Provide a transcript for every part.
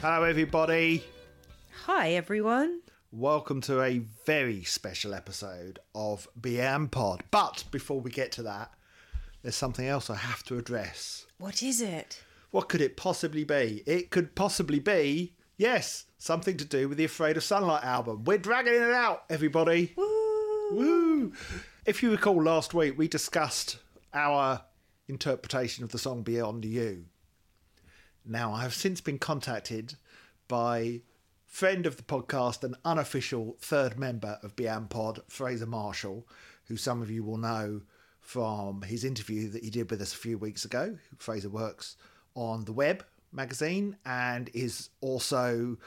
Hello, everybody. Hi, everyone. Welcome to a very special episode of BM Pod. But before we get to that, there's something else I have to address. What is it? What could it possibly be? It could possibly be, yes, something to do with the Afraid of Sunlight album. We're dragging it out, everybody. Woo! Woo! If you recall last week, we discussed our interpretation of the song Beyond You. Now, I have since been contacted by friend of the podcast and unofficial third member of Beyond Pod, Fraser Marshall, who some of you will know from his interview that he did with us a few weeks ago. Fraser works on the web magazine and is also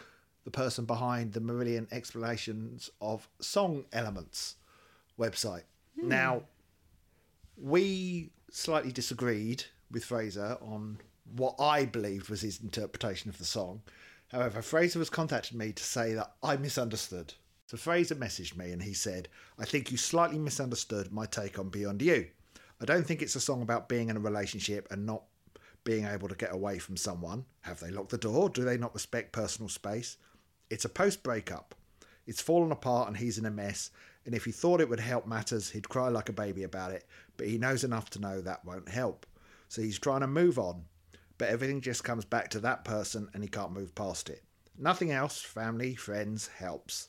the person behind the Marillion Explanations of Song Elements website. Hmm. Now, we slightly disagreed with Fraser on what I believed was his interpretation of the song. However, Fraser has contacted me to say that I misunderstood. So Fraser messaged me and he said, I think you slightly misunderstood my take on Beyond You. I don't think it's a song about being in a relationship and not being able to get away from someone. Have they locked the door? Do they not respect personal space? It's a post breakup. It's fallen apart and he's in a mess. And if he thought it would help matters, he'd cry like a baby about it. But he knows enough to know that won't help. So he's trying to move on. But everything just comes back to that person and he can't move past it. Nothing else, family, friends, helps.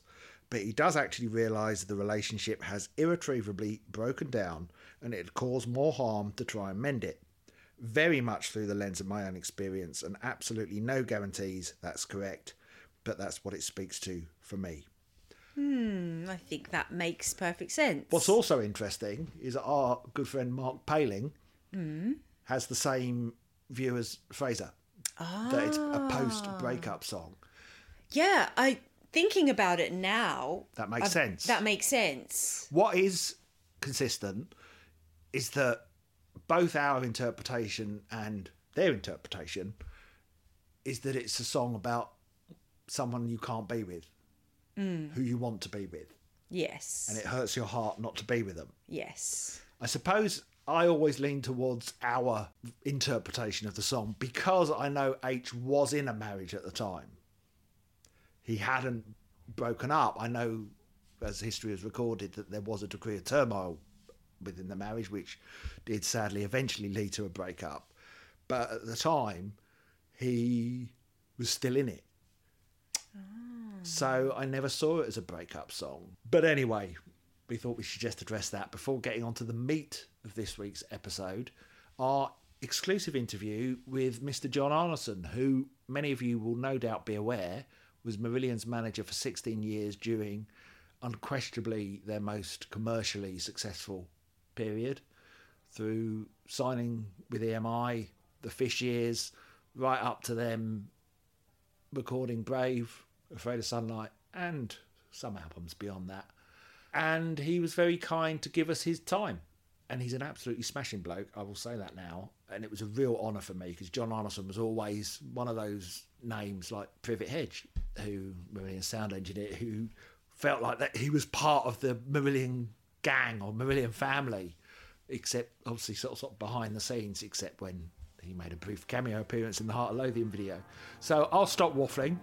But he does actually realise the relationship has irretrievably broken down and it'd cause more harm to try and mend it. Very much through the lens of my own experience and absolutely no guarantees that's correct, but that's what it speaks to for me. Hmm, I think that makes perfect sense. What's also interesting is that our good friend Mark Paling has the same view as Fraser. That it's a post ah. breakup song. yeah, I thinking about it now. That makes I- sense. That makes sense. What is consistent is that both our interpretation and their interpretation is that it's a song about someone you can't be with, mm. who you want to be with, Yes. and it hurts your heart not to be with them. yes. I suppose I always lean towards our interpretation of the song because I know H was in a marriage at the time. He hadn't broken up. I know, as history has recorded, that there was a degree of turmoil within the marriage, which did sadly eventually lead to a breakup. But at the time, he was still in it. Ah. So I never saw it as a breakup song. But anyway, we thought we should just address that before getting on to the meat of this week's episode. Our exclusive interview with Mr. John Arnison, who many of you will no doubt be aware was Marillion's manager for 16 years during unquestionably their most commercially successful period through signing with EMI, the Fish years, right up to them recording Brave, Afraid of Sunlight, and some albums beyond that. And he was very kind to give us his time. And he's an absolutely smashing bloke, I will say that now. And it was a real honour for me because John Arnison was always one of those names like Privet Hedge, who, Marillion sound engineer, who felt like that he was part of the Marillion gang or Marillion family, except obviously sort of, sort of behind the scenes, except when he made a brief cameo appearance in the Heart of Lothian video. So I'll stop waffling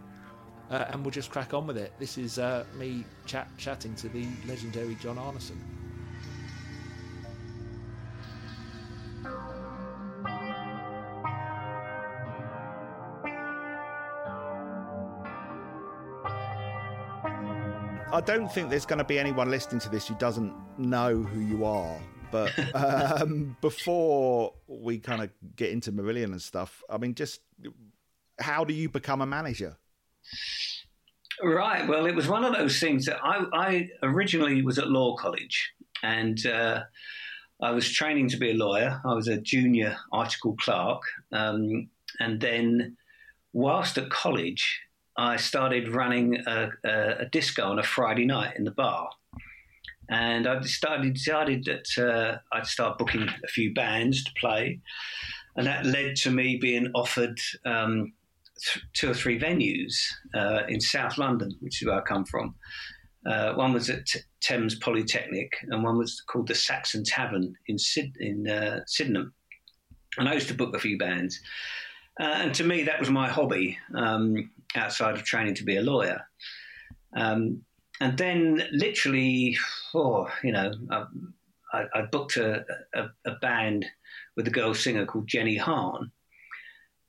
uh, and we'll just crack on with it. This is uh, me chat chatting to the legendary John Arnison. I don't think there's going to be anyone listening to this who doesn't know who you are. But um, before we kind of get into Marillion and stuff, I mean, just how do you become a manager? Right. Well, it was one of those things that I, I originally was at law college and uh, I was training to be a lawyer. I was a junior article clerk. Um, and then, whilst at college, I started running a, a, a disco on a Friday night in the bar. And I decided, decided that uh, I'd start booking a few bands to play. And that led to me being offered um, th- two or three venues uh, in South London, which is where I come from. Uh, one was at T- Thames Polytechnic, and one was called the Saxon Tavern in, Syd- in uh, Sydenham. And I used to book a few bands. Uh, and to me, that was my hobby. Um, outside of training to be a lawyer. Um, and then, literally, oh, you know, I, I, booked a, a, a, band with a girl singer called Jenny Haan.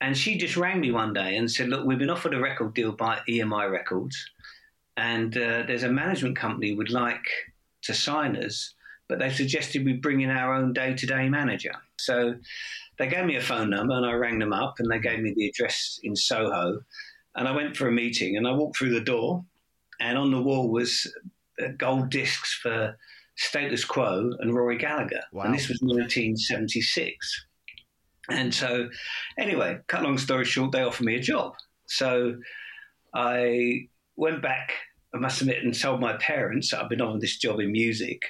And she just rang me one day and said, Look, we've been offered a record deal by EMI Records, and uh, there's a management company would like to sign us, but they suggested we bring in our own day to day manager. So they gave me a phone number and I rang them up and they gave me the address in Soho. And I went for a meeting and I walked through the door and on the wall was uh, gold discs for Status Quo and Rory Gallagher. Wow. And this was 1976. And so, anyway, cut long story short, they offered me a job. So I went back, I must admit, and told my parents I've been on this job in music.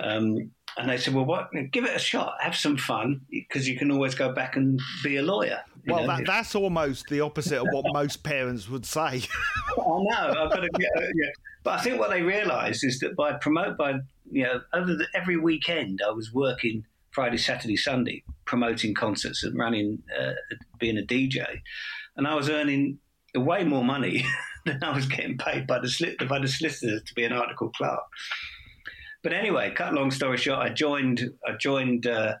Um, and they said, "Well, what? Give it a shot. Have some fun, because you can always go back and be a lawyer." Well, that, that's almost the opposite of what most parents would say. I know. I've got to get, uh, yeah. But I think what they realised is that by promote by you know over the, every weekend I was working Friday, Saturday, Sunday, promoting concerts and running, uh, being a DJ, and I was earning way more money than I was getting paid by the by the solicitors to be an article clerk. But anyway, cut long story short, I joined I joined uh,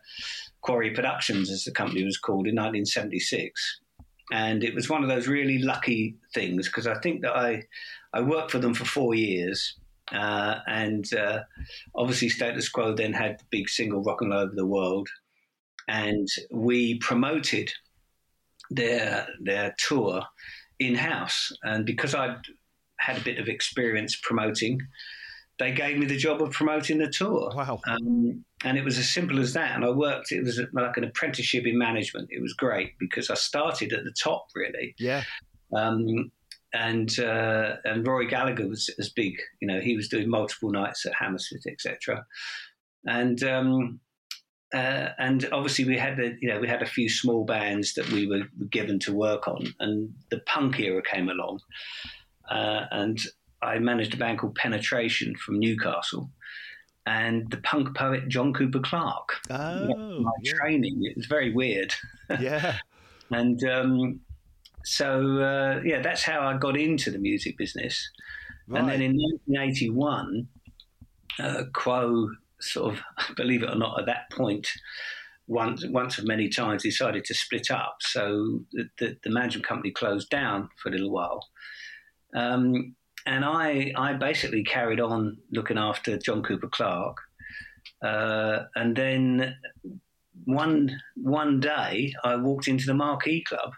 Quarry Productions, as the company was called, in 1976, and it was one of those really lucky things because I think that I I worked for them for four years. Uh, and uh, obviously, Status Quo then had the big single "Rocking All Over the World," and we promoted their their tour in house. And because I'd had a bit of experience promoting, they gave me the job of promoting the tour. Wow. Um, and it was as simple as that. And I worked, it was like an apprenticeship in management. It was great because I started at the top, really. Yeah. Um, and uh, and Rory Gallagher was as big, you know, he was doing multiple nights at Hammersmith, etc. And um, uh, and obviously we had the, you know we had a few small bands that we were given to work on, and the punk era came along, uh, and I managed a band called Penetration from Newcastle, and the punk poet John Cooper Clarke. Oh, my yeah. training. It was very weird. Yeah. and um, so, uh, yeah, that's how I got into the music business. Right. And then in 1981, uh, Quo sort of, believe it or not, at that point, once, once of many times decided to split up. So the, the, the management company closed down for a little while. Um, and I I basically carried on looking after John Cooper Clarke, uh, and then one one day I walked into the Marquee Club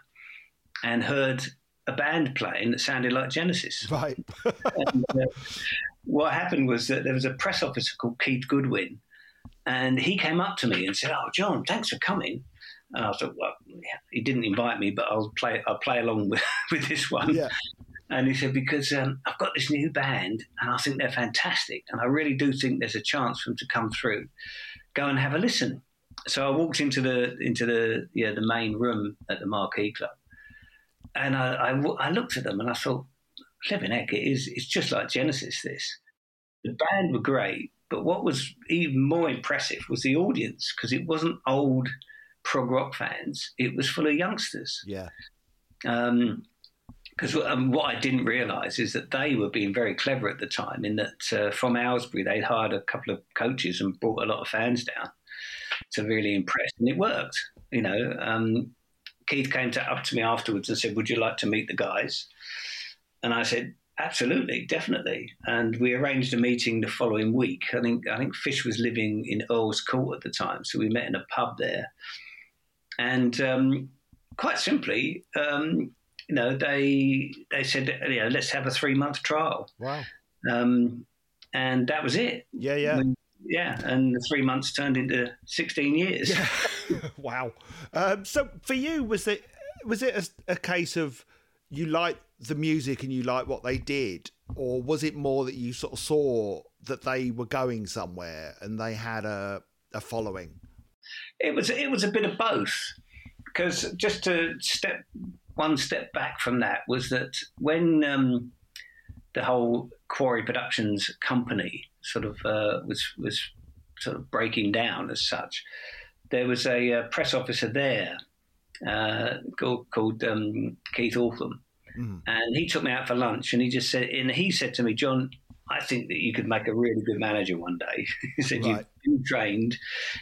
and heard a band playing that sounded like Genesis. Right. and, uh, what happened was that there was a press officer called Keith Goodwin, and he came up to me and said, "Oh, John, thanks for coming." And I thought, well, he didn't invite me, but I'll play. I'll play along with, with this one. Yeah. And he said, because um, I've got this new band and I think they're fantastic. And I really do think there's a chance for them to come through. Go and have a listen. So I walked into the into the yeah, the main room at the Marquee Club. And I, I, I looked at them and I thought, flipping heck, it is, it's just like Genesis, this. The band were great, but what was even more impressive was the audience because it wasn't old prog rock fans, it was full of youngsters. Yeah. Um, because um, what I didn't realise is that they were being very clever at the time. In that uh, from Aylesbury they'd hired a couple of coaches and brought a lot of fans down to really impress, and it worked. You know, um, Keith came to, up to me afterwards and said, "Would you like to meet the guys?" And I said, "Absolutely, definitely." And we arranged a meeting the following week. I think I think Fish was living in Earl's Court at the time, so we met in a pub there, and. Um, quite simply, um, you know, they they said, you know, let's have a three month trial. Wow. Um, and that was it. Yeah, yeah. yeah, and the three months turned into sixteen years. Yeah. wow. Um, so for you, was it was it a, a case of you liked the music and you liked what they did, or was it more that you sort of saw that they were going somewhere and they had a a following? It was it was a bit of both because just to step one step back from that was that when um, the whole Quarry Productions company sort of uh, was was sort of breaking down as such, there was a, a uh, press officer there uh, called, called um, Keith Altham, mm. and he took me out for lunch, and he just said, and he said to me, John, I think that you could make a really good manager one day. he said, right. you've been trained.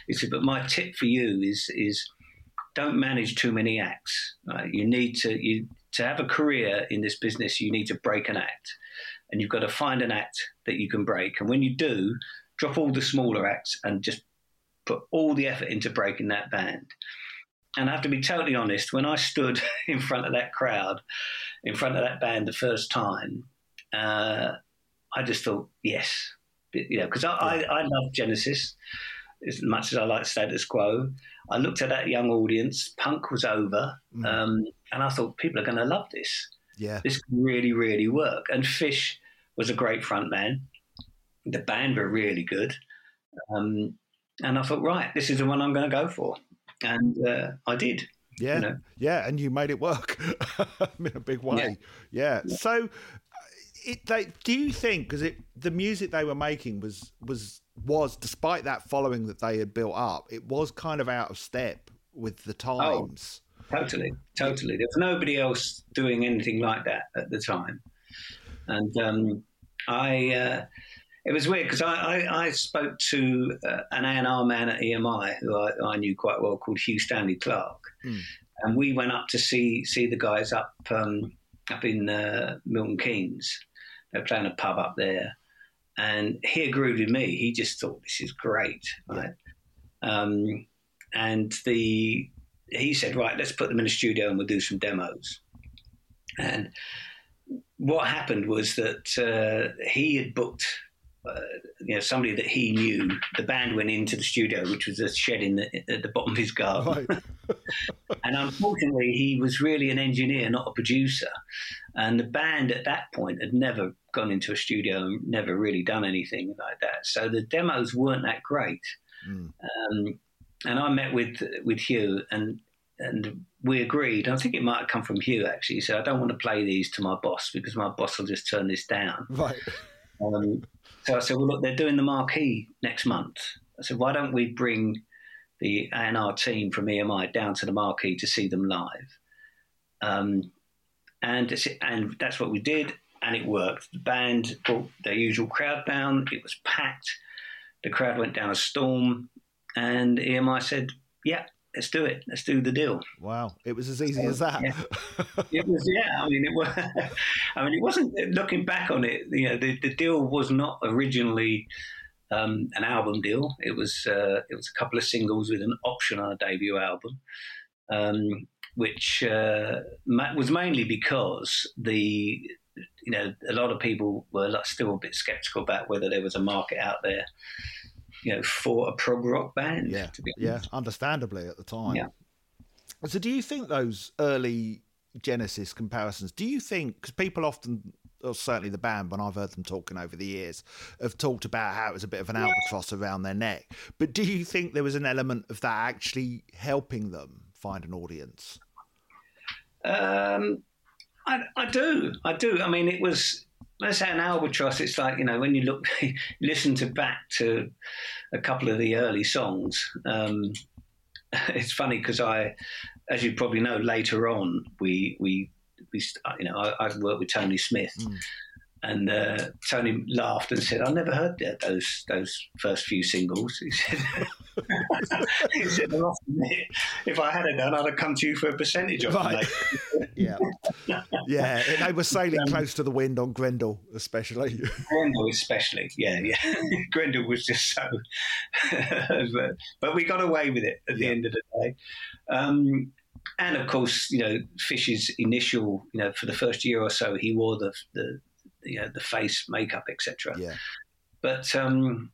He said, but my tip for you is is don't manage too many acts. You need to you to have a career in this business. You need to break an act, and you've got to find an act that you can break. And when you do, drop all the smaller acts and just put all the effort into breaking that band. And I have to be totally honest, when I stood in front of that crowd, in front of that band the first time, uh, I just thought, yes, you know, because I, I, I love Genesis as much as I like status quo. I looked at that young audience, punk was over, mm. um, and I thought people are going to love this. Yeah, this can really, really work. And Fish was a great front man. The band were really good, um, and I thought, right, this is the one I'm going to go for, and uh, I did. Yeah, you know? yeah, and you made it work in a big way. Yeah. yeah. So, it, they, do you think because the music they were making was was was despite that following that they had built up, it was kind of out of step with the oh, times. Oh, totally, totally. There was nobody else doing anything like that at the time, and um, I. Uh, it was weird because I, I, I, spoke to uh, an A&R man at EMI who I, I, knew quite well called Hugh Stanley-Clarke, mm. and we went up to see see the guys up um, up in uh, Milton Keynes. They're playing a pub up there, and he agreed with me. He just thought this is great, right? Um, and the he said, right, let's put them in a studio and we'll do some demos. And what happened was that uh, he had booked uh, you know, somebody that he knew. The band went into the studio, which was a shed in the, at the bottom of his garden. Right. and unfortunately, he was really an engineer, not a producer. And the band at that point had never gone into a studio and never really done anything like that. So the demos weren't that great. Mm. Um, and I met with with Hugh, and and we agreed. I think it might have come from Hugh actually. So "I don't want to play these to my boss because my boss will just turn this down." Right. Um, so I said, well, look, they're doing the marquee next month. I said, why don't we bring the A&R team from EMI down to the marquee to see them live? Um, and and that's what we did, and it worked. The band brought their usual crowd down. It was packed. The crowd went down a storm, and EMI said, "Yeah, let's do it. Let's do the deal. Wow, it was as easy as that. Yeah. it was, yeah. I mean, it was. I mean, it wasn't. Looking back on it, you know, the, the deal was not originally um, an album deal. It was uh, it was a couple of singles with an option on a debut album, um, which uh, was mainly because the you know a lot of people were still a bit skeptical about whether there was a market out there you know, for a prog rock band. Yeah, yeah, understandably at the time. Yeah. So, do you think those early Genesis comparisons? Do you think because people often, or certainly the band, when I've heard them talking over the years, have talked about how it was a bit of an albatross around their neck. But do you think there was an element of that actually helping them find an audience? Um, I, I do. I do. I mean, it was let's say an albatross it's like you know when you look listen to back to a couple of the early songs um, it's funny because i as you probably know later on we we we you know i, I worked with tony smith mm. And uh, Tony laughed and said, "I never heard that, those those first few singles." He said, "He said if I had done, I'd have come to you for a percentage of right. it." yeah, yeah. They were sailing um, close to the wind on Grendel, especially. Grendel, especially. Yeah, yeah. Grendel was just so. but we got away with it at the yeah. end of the day. Um, and of course, you know, Fish's initial, you know, for the first year or so, he wore the the you know, the face makeup, etc. Yeah. But um,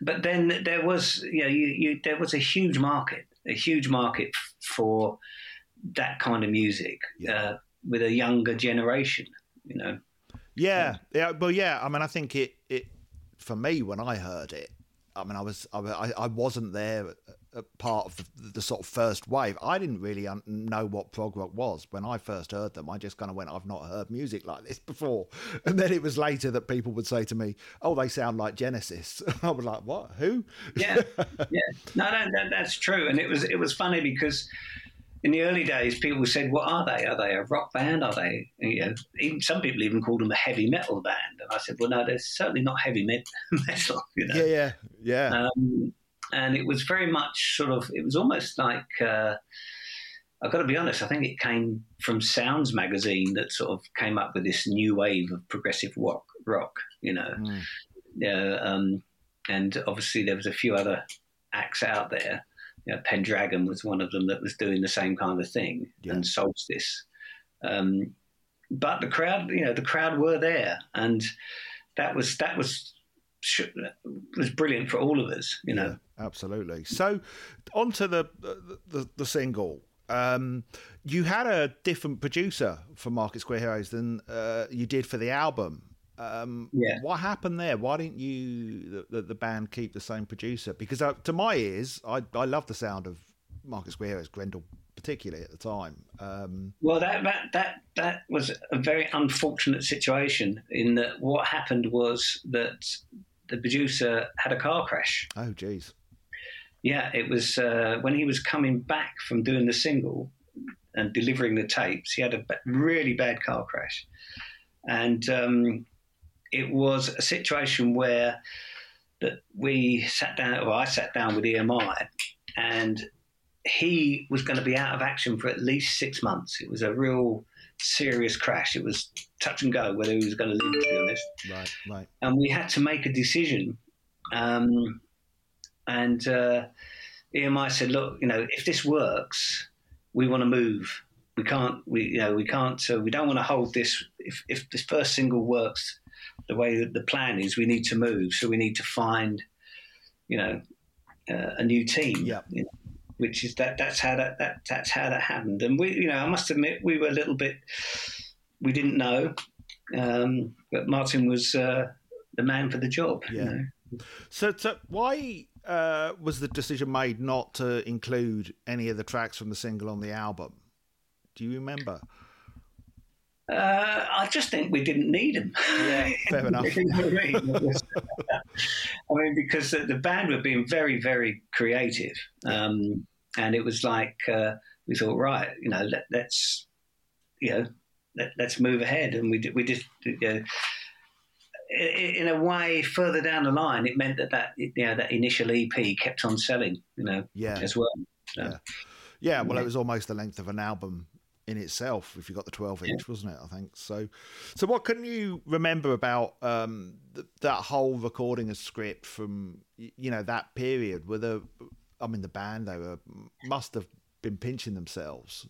but then there was you know you, you, there was a huge market, a huge market for that kind of music yeah. uh, with a younger generation. You know. Yeah, yeah, well, yeah. I mean, I think it it for me when I heard it, I mean, I was I, I wasn't there part of the, the, sort of first wave. I didn't really un- know what prog rock was when I first heard them. I just kind of went, "I've not heard music like this before." And then it was later that people would say to me, "Oh, they sound like Genesis." I was like, "What? Who?" Yeah, yeah. No, no, that, that's true. And it was it was funny because in the early days, people said, "What are they? Are they a rock band? Are they?" You know, even some people even called them a heavy metal band. And I said, "Well, no, they're certainly not heavy metal." You know? Yeah, yeah, yeah. Um, and it was very much sort of. It was almost like. Uh, I've got to be honest. I think it came from Sounds magazine that sort of came up with this new wave of progressive rock. Rock, you know, mm. yeah. Um, and obviously there was a few other acts out there you know, Pendragon was one of them that was doing the same kind of thing, yeah. and Solstice. Um, but the crowd, you know, the crowd were there, and that was that was was brilliant for all of us, you know. Yeah, absolutely. So, onto the the, the single. Um, you had a different producer for Market Square Heroes than uh, you did for the album. Um, yeah. What happened there? Why didn't you the, the, the band keep the same producer? Because uh, to my ears, I I love the sound of Market Square Heroes, Grendel particularly at the time. Um, well, that, that that that was a very unfortunate situation. In that, what happened was that the producer had a car crash. Oh, jeez. Yeah, it was uh, when he was coming back from doing the single and delivering the tapes. He had a really bad car crash, and um, it was a situation where that we sat down, or I sat down with EMI, and he was going to be out of action for at least six months. It was a real serious crash. It was touch and go whether he was going to live, to be honest. Right, right. And we had to make a decision. Um, and uh, EMI said, "Look, you know, if this works, we want to move. We can't. We, you know, we can't. So we don't want to hold this. If if this first single works, the way that the plan is, we need to move. So we need to find, you know, uh, a new team. Yeah. You know, which is that that's how that, that that's how that happened. And we, you know, I must admit, we were a little bit, we didn't know, um, but Martin was uh, the man for the job. Yeah. You know? So, so why uh, was the decision made not to include any of the tracks from the single on the album? Do you remember? Uh, I just think we didn't need them. Yeah, fair enough. I, mean? I mean, because the, the, band were being very, very creative, um, and it was like uh, we thought, right, you know, let, us you know, let, us move ahead, and we did, we just, you know, in a way, further down the line, it meant that that you know that initial EP kept on selling, you know, yeah. as well. So, yeah. yeah, well, it was almost the length of an album in itself if you got the 12 inch yeah. wasn't it i think so so what can you remember about um, th- that whole recording of script from you know that period where the i mean the band they were must have been pinching themselves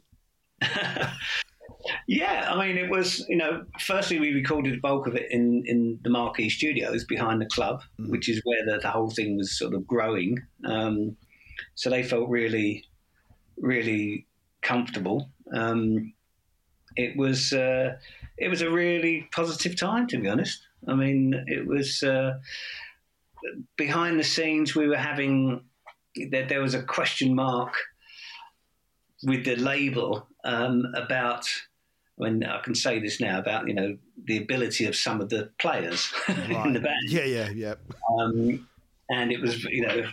yeah i mean it was you know firstly we recorded the bulk of it in in the marquee studios behind the club mm. which is where the, the, whole thing was sort of growing um, so they felt really really comfortable um, it was uh, it was a really positive time, to be honest. I mean, it was uh, behind the scenes. We were having there, there was a question mark with the label um, about. Mean, I can say this now about you know the ability of some of the players right. in the band. Yeah, yeah, yeah. Um, and it was you know,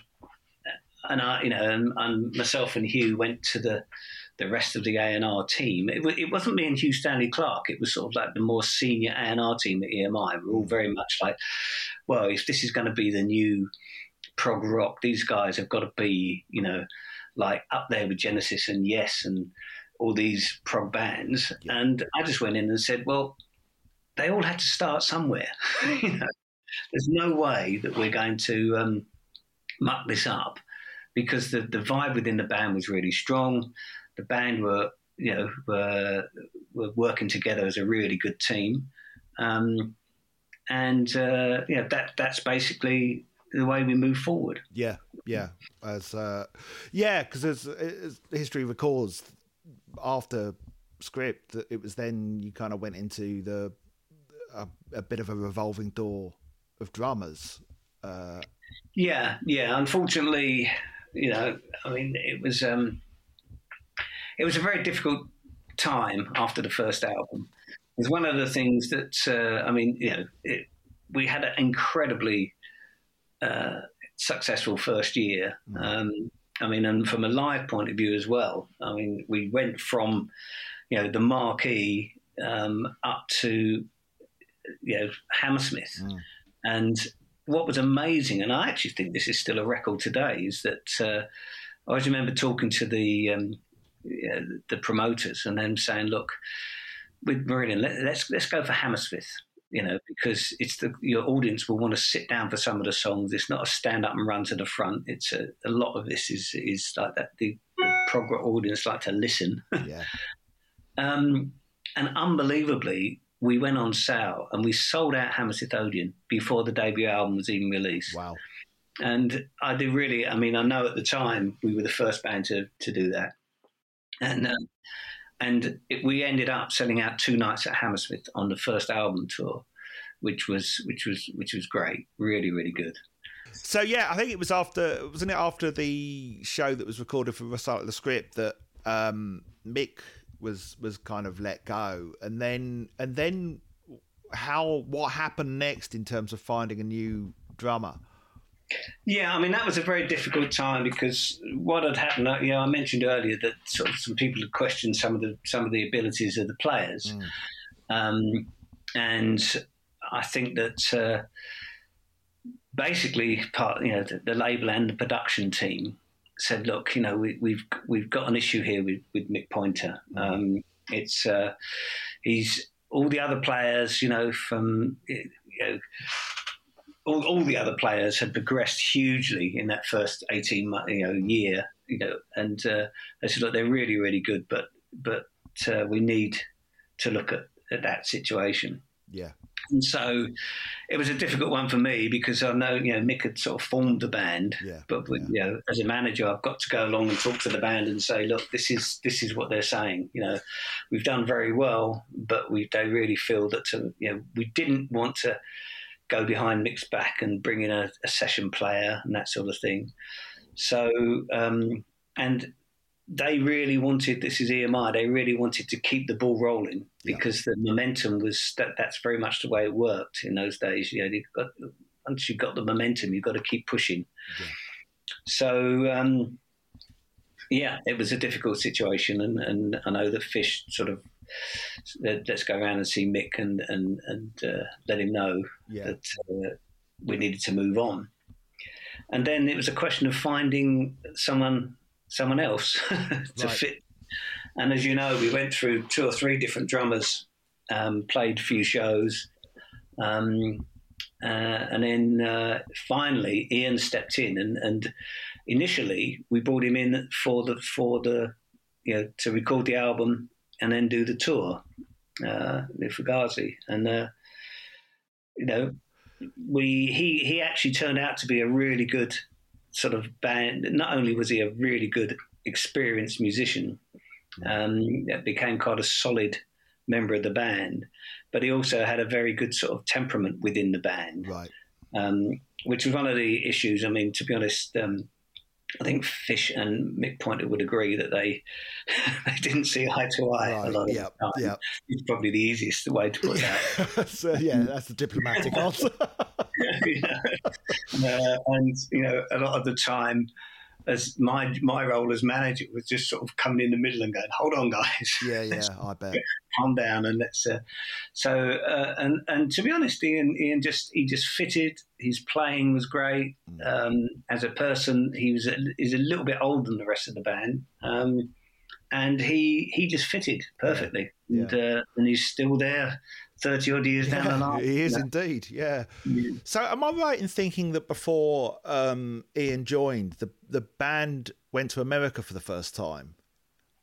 and I you know, and, and myself and Hugh went to the the rest of the A&R team. It, it, wasn't me and Hugh Stanley-Clarke. It was sort of like the more senior A&R team at EMI. We are all very much like, well, if this is going to be the new prog rock, these guys have got to be, you know, like up there with Genesis and Yes and all these prog bands. Yeah. And I just went in and said, well, they all had to start somewhere. you know, there's no way that we're going to um, muck this up because the, the vibe within the band was really strong the band were you know were were working together as a really good team, um, and uh, you know that that's basically the way we move forward. Yeah, yeah, as uh, yeah, because as, as history records, after script, it was then you kind of went into the a, a bit of a revolving door of dramas. Uh, yeah, yeah. Unfortunately, you know, I mean, it was. Um, it was a very difficult time after the first album. It's one of the things that uh, I mean, you know, it, we had an incredibly uh, successful first year, mm. um, I mean, and from a live point of view as well. I mean, we went from, you know, the marquee um, up to, you know, Hammersmith, mm. and what was amazing, and I actually think this is still a record today, is that uh, I always remember talking to the um, the promoters and them saying, "Look, with Marillion, let, let's let's go for Hammersmith." You know, because it's the your audience will want to sit down for some of the songs. It's not a stand up and run to the front. It's a, a lot of this is is like that. The, the prog audience like to listen. Yeah. um, and unbelievably, we went on sale and we sold out Hammersmith Odeon before the debut album was even released. Wow. And I did really. I mean, I know at the time we were the first band to to do that, and. Um, and it, we ended up selling out two nights at Hammersmith on the first album tour, which was which was which was great, really really good. So yeah, I think it was after wasn't it after the show that was recorded for Recital the Script that um, Mick was was kind of let go, and then and then how what happened next in terms of finding a new drummer. Yeah, I mean that was a very difficult time because what had happened. Uh, you know, I mentioned earlier that sort of some people had questioned some of the some of the abilities of the players, mm. um, and I think that uh, basically part you know the, the, label and the production team said, look, you know, we, have we've, we've got an issue here with, with Mick Pointer. Mm. Um, it's uh, he's all the other players, you know, from you know all, all the other players had progressed hugely in that first 18 month, you know, year, you know, and uh, they said, look, they're really, really good, but, but uh, we need to look at, at that situation. Yeah. And so it was a difficult one for me because I know, you know, Mick had sort of formed the band, yeah, but with, yeah. you know, as a manager, I've got to go along and talk to the band and say, look, this is this is what they're saying. You know, we've done very well, but we they really feel that to, you know we didn't want to go behind Mick's back and bring in a, a session player and that sort of thing. So, um, and they really wanted this is EMI. They really wanted to keep the ball rolling because yeah. the momentum was that. That's very much the way it worked in those days. You know, you've got once you've got the momentum, you've got to keep pushing. Yeah. So, um, yeah, it was a difficult situation, and, and I know that Fish sort of let's go around and see Mick and and and uh, let him know yeah. that uh, we needed to move on. And then it was a question of finding someone someone else to right. fit. And as you know, we went through two or three different drummers, um, played a few shows, um, uh, and then uh, finally Ian stepped in. And, and initially, we brought him in for the for the you know to record the album and then do the tour uh, with Fugazi. And, uh, you know, we he, he actually turned out to be a really good sort of band. Not only was he a really good, experienced musician, um, that became quite a solid member of the band, but he also had a very good sort of temperament within the band. Right. Um, which was one of the issues. I mean, to be honest, um, I think Fish and Mick Pointer would agree that they they didn't see eye to eye right, a lot of yep, the time. Yep. It's probably the easiest way to put that. so, yeah, that's the diplomatic answer. yeah. uh, and you know, a lot of the time, as my my role as manager was just sort of coming in the middle and going, "Hold on, guys." Yeah, yeah, I bet. Calm down and let's. Uh, so uh, and and to be honest, Ian Ian just he just fitted. His playing was great. Mm. Um, as a person, he was a, he's a little bit older than the rest of the band. Um, and he he just fitted perfectly, yeah. And, uh, and he's still there 30 odd years yeah, down the line. He is yeah. indeed, yeah. yeah. So, am I right in thinking that before um, Ian joined, the, the band went to America for the first time?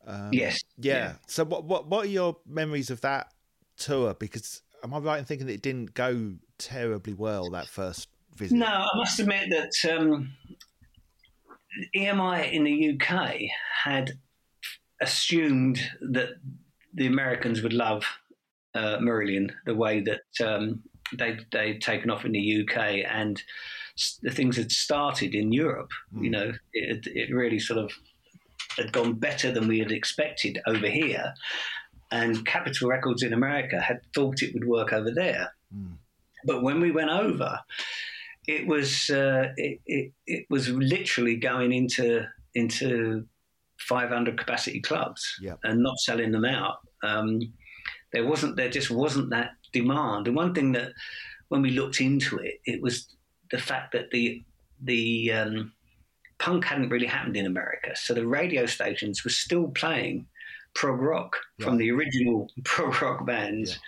Um, yes. Yeah. So, what, what, what are your memories of that tour? Because am I right in thinking that it didn't go terribly well that first visit? No, I must admit that um, EMI in the UK had assumed that the Americans would love uh, Marillion, the way that um, they they'd taken off in the UK and the things had started in Europe. Mm. You know, it, it really sort of had gone better than we had expected over here. And Capitol Records in America had thought it would work over there. Mm. But when we went over, it was uh, it, it, it, was literally going into into 500 capacity clubs Yeah. and not selling them out. Um, there wasn't there just wasn't that demand. And one thing that when we looked into it, it was the fact that the the um, punk hadn't really happened in America, so the radio stations were still playing prog rock from the original prog rock bands,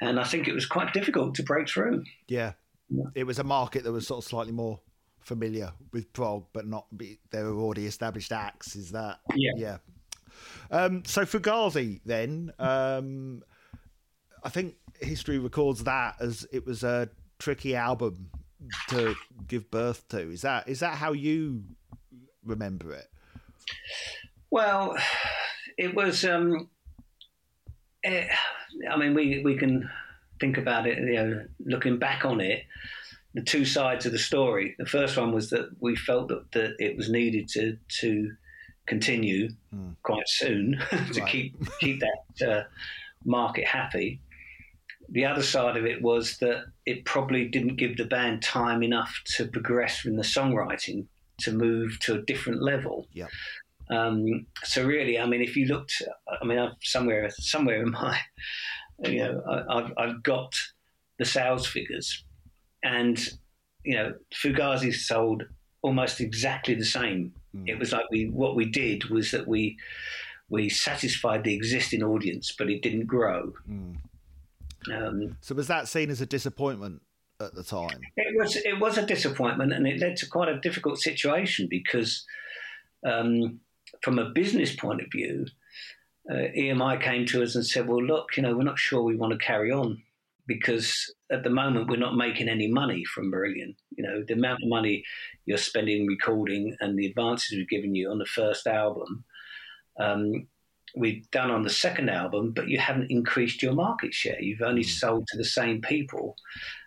and I think it was quite difficult to break through. Yeah. Yeah. It was a market that was sort of slightly more familiar with prog, but not be, they were already established acts. Is that? Yeah. Yeah. Um, so Fugazi, then, um, I think history records that as it was a tricky album to give birth to. Is that is that how you remember it? Well, it was. Um, eh, I mean, we we can think about it. You know, looking back on it, the two sides of the story. The first one was that we felt that, that it was needed to to continue Hmm. quite soon to Right. keep keep that uh, market happy. The other side of it was that it probably didn't give the band time enough to progress in the songwriting to move to a different level. Yep. Um, so really, I mean, if you looked, I mean, I've somewhere somewhere in my, you know, I, I've I've got the sales figures, and you know, Fugazi sold almost exactly the same. Mm. It was like we what we did was that we we satisfied the existing audience, but it didn't grow. Mm. Um, So was that seen as a disappointment at the time? It was it was a disappointment, and it led to quite a difficult situation because, um, from a business point of view, uh, EMI came to us and said, "Well, look, you know, we're not sure we want to carry on because at the moment we're not making any money from Brilliant. You know, the amount of money you're spending recording and the advances we've given you on the first album." Um, We've done on the second album, but you haven't increased your market share. You've only sold to the same people,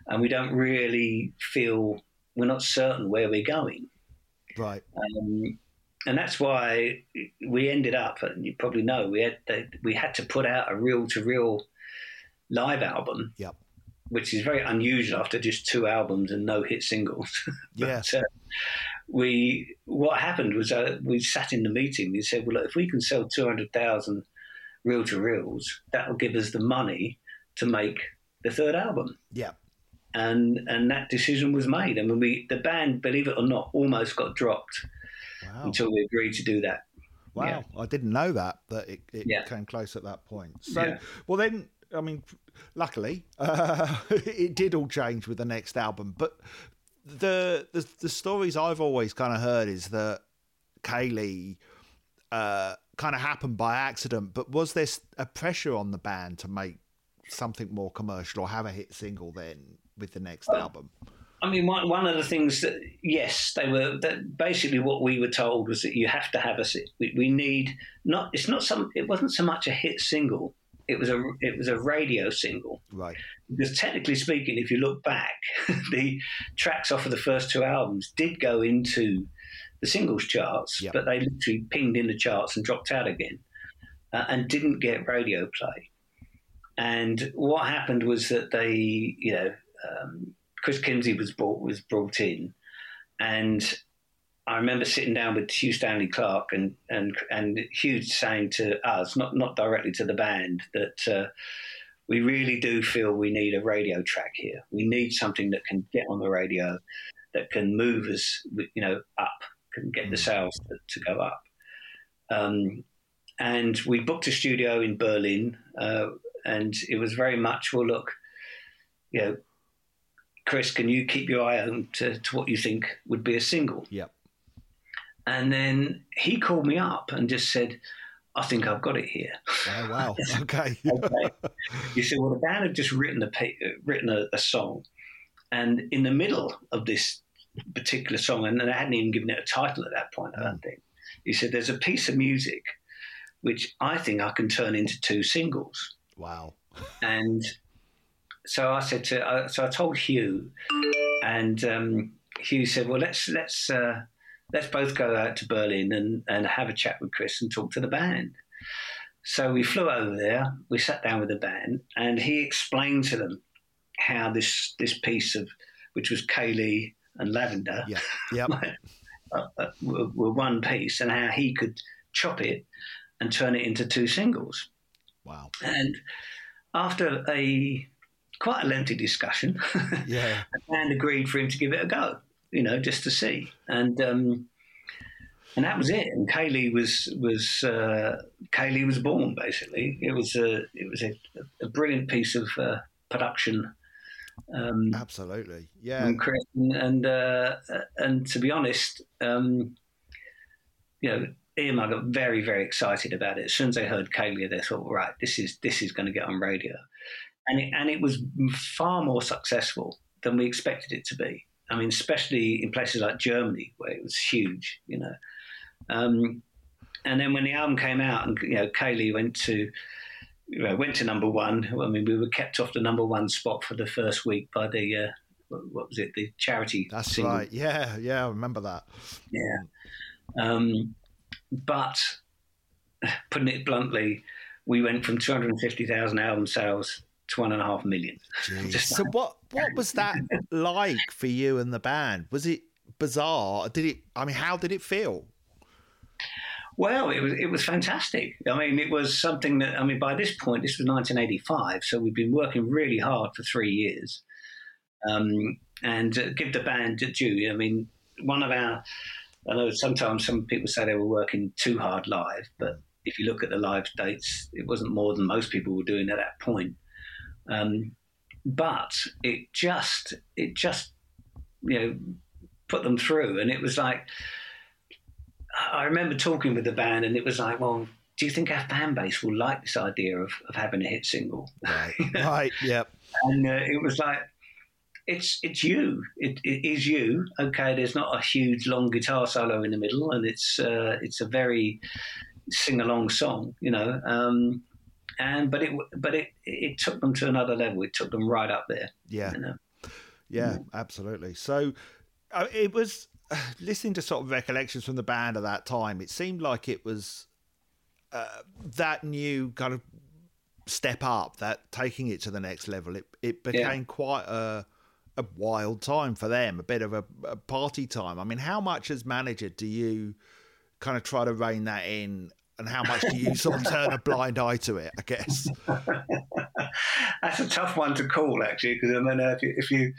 and we don't really feel we're not certain where we're going. Right. Um, and that's why we ended up, and you probably know, we had we had to put out a Real to Reel live album, Yep. which is very unusual after just two albums and no hit singles. Yeah. Uh, we what happened was uh, we sat in the meeting. We said, "Well, look, if we can sell two hundred thousand reel to reels, that will give us the money to make the third album." Yeah. and and that decision was made. I mean, we the band, believe it or not, almost got dropped Wow. until we agreed to do that. Wow, Yeah. I didn't know that that it, it Yeah. came close at that point. So, Yeah. well, then, I mean, luckily, uh, it did all change with the next album. But the the, the stories I've always kind of heard is that Kayleigh uh, kind of happened by accident. But was there a pressure on the band to make something more commercial or have a hit single then with the next album? I mean, one, one of the things that yes, they were that basically what we were told was that you have to have a we, we need not it's not some it wasn't so much a hit single. It was a it was a radio single Right. because technically speaking, if you look back, the tracks off of the first two albums did go into the singles charts, Yeah. but they literally pinged in the charts and dropped out again, uh, and didn't get radio play. And what happened was that they, you know, um, Chris Kimsey was brought was brought in, and I remember sitting down with Hugh Stanley-Clarke and and and Hugh saying to us, not not directly to the band, that uh, we really do feel we need a radio track here. We need something that can get on the radio, that can move us, you know, up, can get the sales to, to go up. Um, and we booked a studio in Berlin, uh, and it was very much, well, look, you know, Chris, can you keep your eye open to, to what you think would be a single? Yep. And then he called me up and just said, I think I've got it here. Oh wow. Okay. okay. You see, well, the band had just written a written a, a song, and in the middle of this particular song, and they hadn't even given it a title at that point. I don't think. He said, "There's a piece of music which I think I can turn into two singles." wow. And so I said to, uh, so I told Hugh, and um, Hugh said, "Well, let's let's uh, let's both go out to Berlin and and have a chat with Chris and talk to the band." So we flew over there. We sat down with the band, and he explained to them how this this piece of, which was Kayleigh and Lavender, Yeah. Yep. were, were one piece, and how he could chop it and turn it into two singles. Wow. And after a quite a lengthy discussion, Yeah. the band agreed for him to give it a go, you know, just to see. And um, and that was it. And Kayleigh was was uh, Kayleigh was born. Basically, it was a it was a, a brilliant piece of uh, production. Um, Absolutely. Yeah. and Chris, and and, uh, and to be honest, um, you know, EMI got very very excited about it. As soon as they heard Kayleigh, they thought, right, this is this is going to get on radio, and it and it was far more successful than we expected it to be. I mean, especially in places like Germany where it was huge, you know. Um, and then when the album came out, and you know, Kayleigh went to you know, went to number one. I mean, we were kept off the number one spot for the first week by the uh, what was it, the charity? That's single. right. Yeah. Yeah. I remember that. Yeah. Um, but putting it bluntly, we went from 250,000 album sales to one and a half million. So what what was that like for you and the band? Was it bizarre? Did it? I mean, how did it feel? Well, it was it was fantastic. I mean, it was something that I mean by this point, this was 1985, so we've been working really hard for three years. Um, and uh, give the band a due. I mean, one of our I know sometimes some people say they were working too hard live, but if you look at the live dates, it wasn't more than most people were doing at that point. Um, but it just it just you know put them through, and it was like I remember talking with the band, and it was like, well, do you think our fan base will like this idea of, of having a hit single? Right. right. Yep. And uh, it was like, it's it's you. It, it is you. Okay, there's not a huge long guitar solo in the middle, and it's uh, it's a very sing along song, you know. Um, and but it but it it took them to another level. It took them right up there. Yeah. You know? Yeah. Absolutely. So uh, it was listening to sort of recollections from the band at that time. It seemed like it was uh, that new kind of step up, that taking it to the next level. It it became quite a a wild time for them, a bit of a, a party time. I mean, how much as manager do you kind of try to rein that in? And how much do you sort of turn a blind eye to it? I guess. That's a tough one to call, actually, because I mean, uh, if you, if you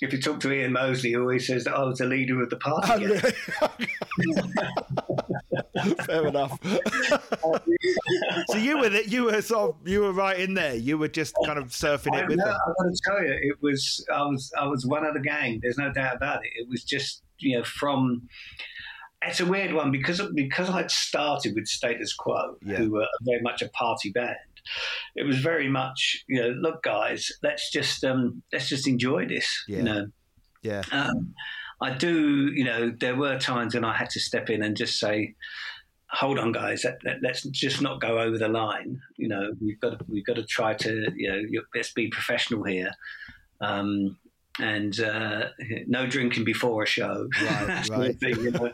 if you talk to Ian Mosley, he always says that I was the leader of the party. Fair enough. so you were the, you were sort of you were right in there. You were just kind of surfing I, it with no, them. I got to tell you, it was I was I was one of the gang. There's no doubt about it. It was just you know from. It's a weird one because because I'd started with Status Quo, Yeah. who were very much a party band. It was very much you know, look, guys, let's just um, let's just enjoy this. Yeah. You know, Yeah, um, I do, you know, there were times when I had to step in and just say, "Hold on, guys, let, let's just not go over the line." You know, we've got to, we've got to try to, you know, let's be professional here, um, and uh, no drinking before a show. Right, right. thing, you know.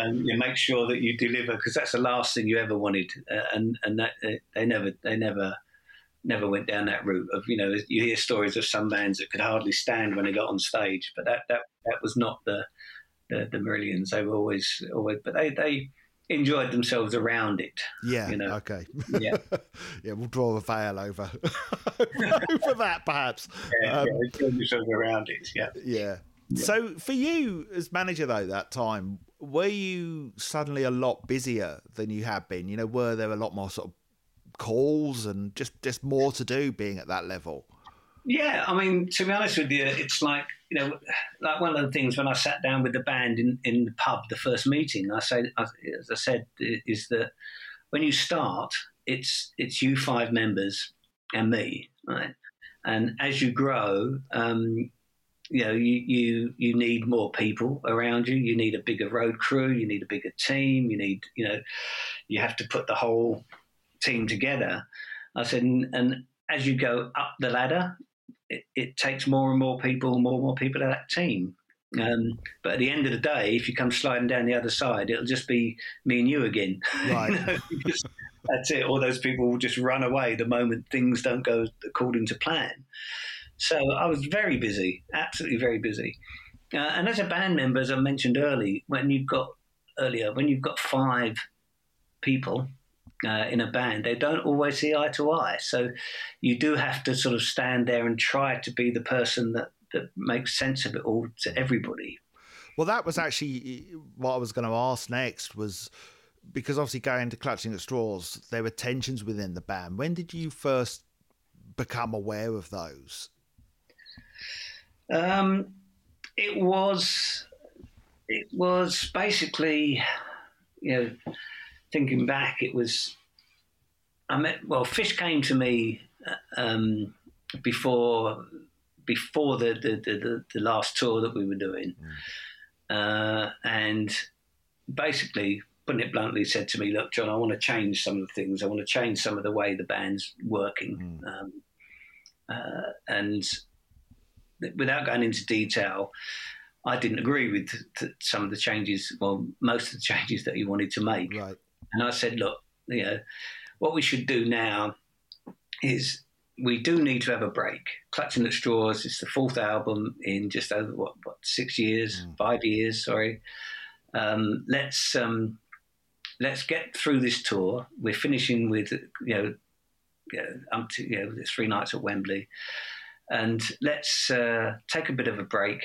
um, you make sure that you deliver because that's the last thing you ever wanted, uh, and and that uh, they never they never never went down that route of you know you hear stories of some bands that could hardly stand when they got on stage but that that, that was not the, the the Marillions they were always always but they they enjoyed themselves around it yeah. you know. Okay. yeah yeah, we'll draw a veil over over that, perhaps. yeah, Um, yeah, enjoyed themselves around it yeah Yeah. So for you as manager though that time, were you suddenly a lot busier than you had been? You know, were there a lot more sort of calls and just just more to do being at that level? Yeah, I mean, to be honest with you, it's like you know, like one of the things when I sat down with the band in, in the pub, the first meeting, I say, as I said, is that when you start, it's it's you five members and me, right? And as you grow, um, you know, you, you you need more people around you. You need a bigger road crew. You need a bigger team. You need, you know, you have to put the whole team together. I said, and, and as you go up the ladder, it, it takes more and more people, more and more people to that team. Um, but at the end of the day, if you come sliding down the other side, it'll just be me and you again. Right. You know, that's it. All those people will just run away the moment things don't go according to plan. So I was very busy, absolutely very busy. uh, and as a band member, as I mentioned early, when you've got earlier, when you've got five people uh, in a band, they don't always see eye to eye. So you do have to sort of stand there and try to be the person that, that makes sense of it all to everybody. Well, that was actually what I was going to ask next was because obviously going to clutching at straws, there were tensions within the band. When did you first become aware of those? Um, it was it was basically, you know, thinking back, it was. I met well, Fish came to me um, before before the the, the the, last tour that we were doing, mm. uh, and basically, putting it bluntly, said to me, "Look, John, I want to change some of the things. I want to change some of the way the band's working." Mm. Um, uh, and without going into detail, I didn't agree with some of the changes, well, most of the changes that he wanted to make. Right. And I said, look, you know, what we should do now is we do need to have a break. Clutching at Straws is the fourth album in just over what, what six years, mm. five years, sorry. Um, let's um, let's get through this tour. We're finishing with you know, you know, to, you know three nights at Wembley, and let's uh, take a bit of a break,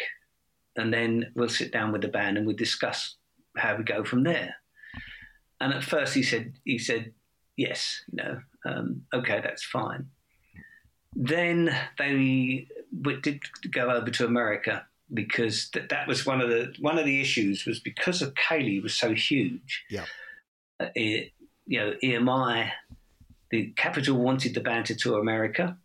and then we'll sit down with the band and we'll discuss how we go from there. And at first he said he said yes, you know, um, okay, that's fine. Then they did go over to America because that, that was one of the one of the issues was because of Kayleigh was so huge. Yeah, uh, it, you know, EMI, the Capitol wanted the band to tour America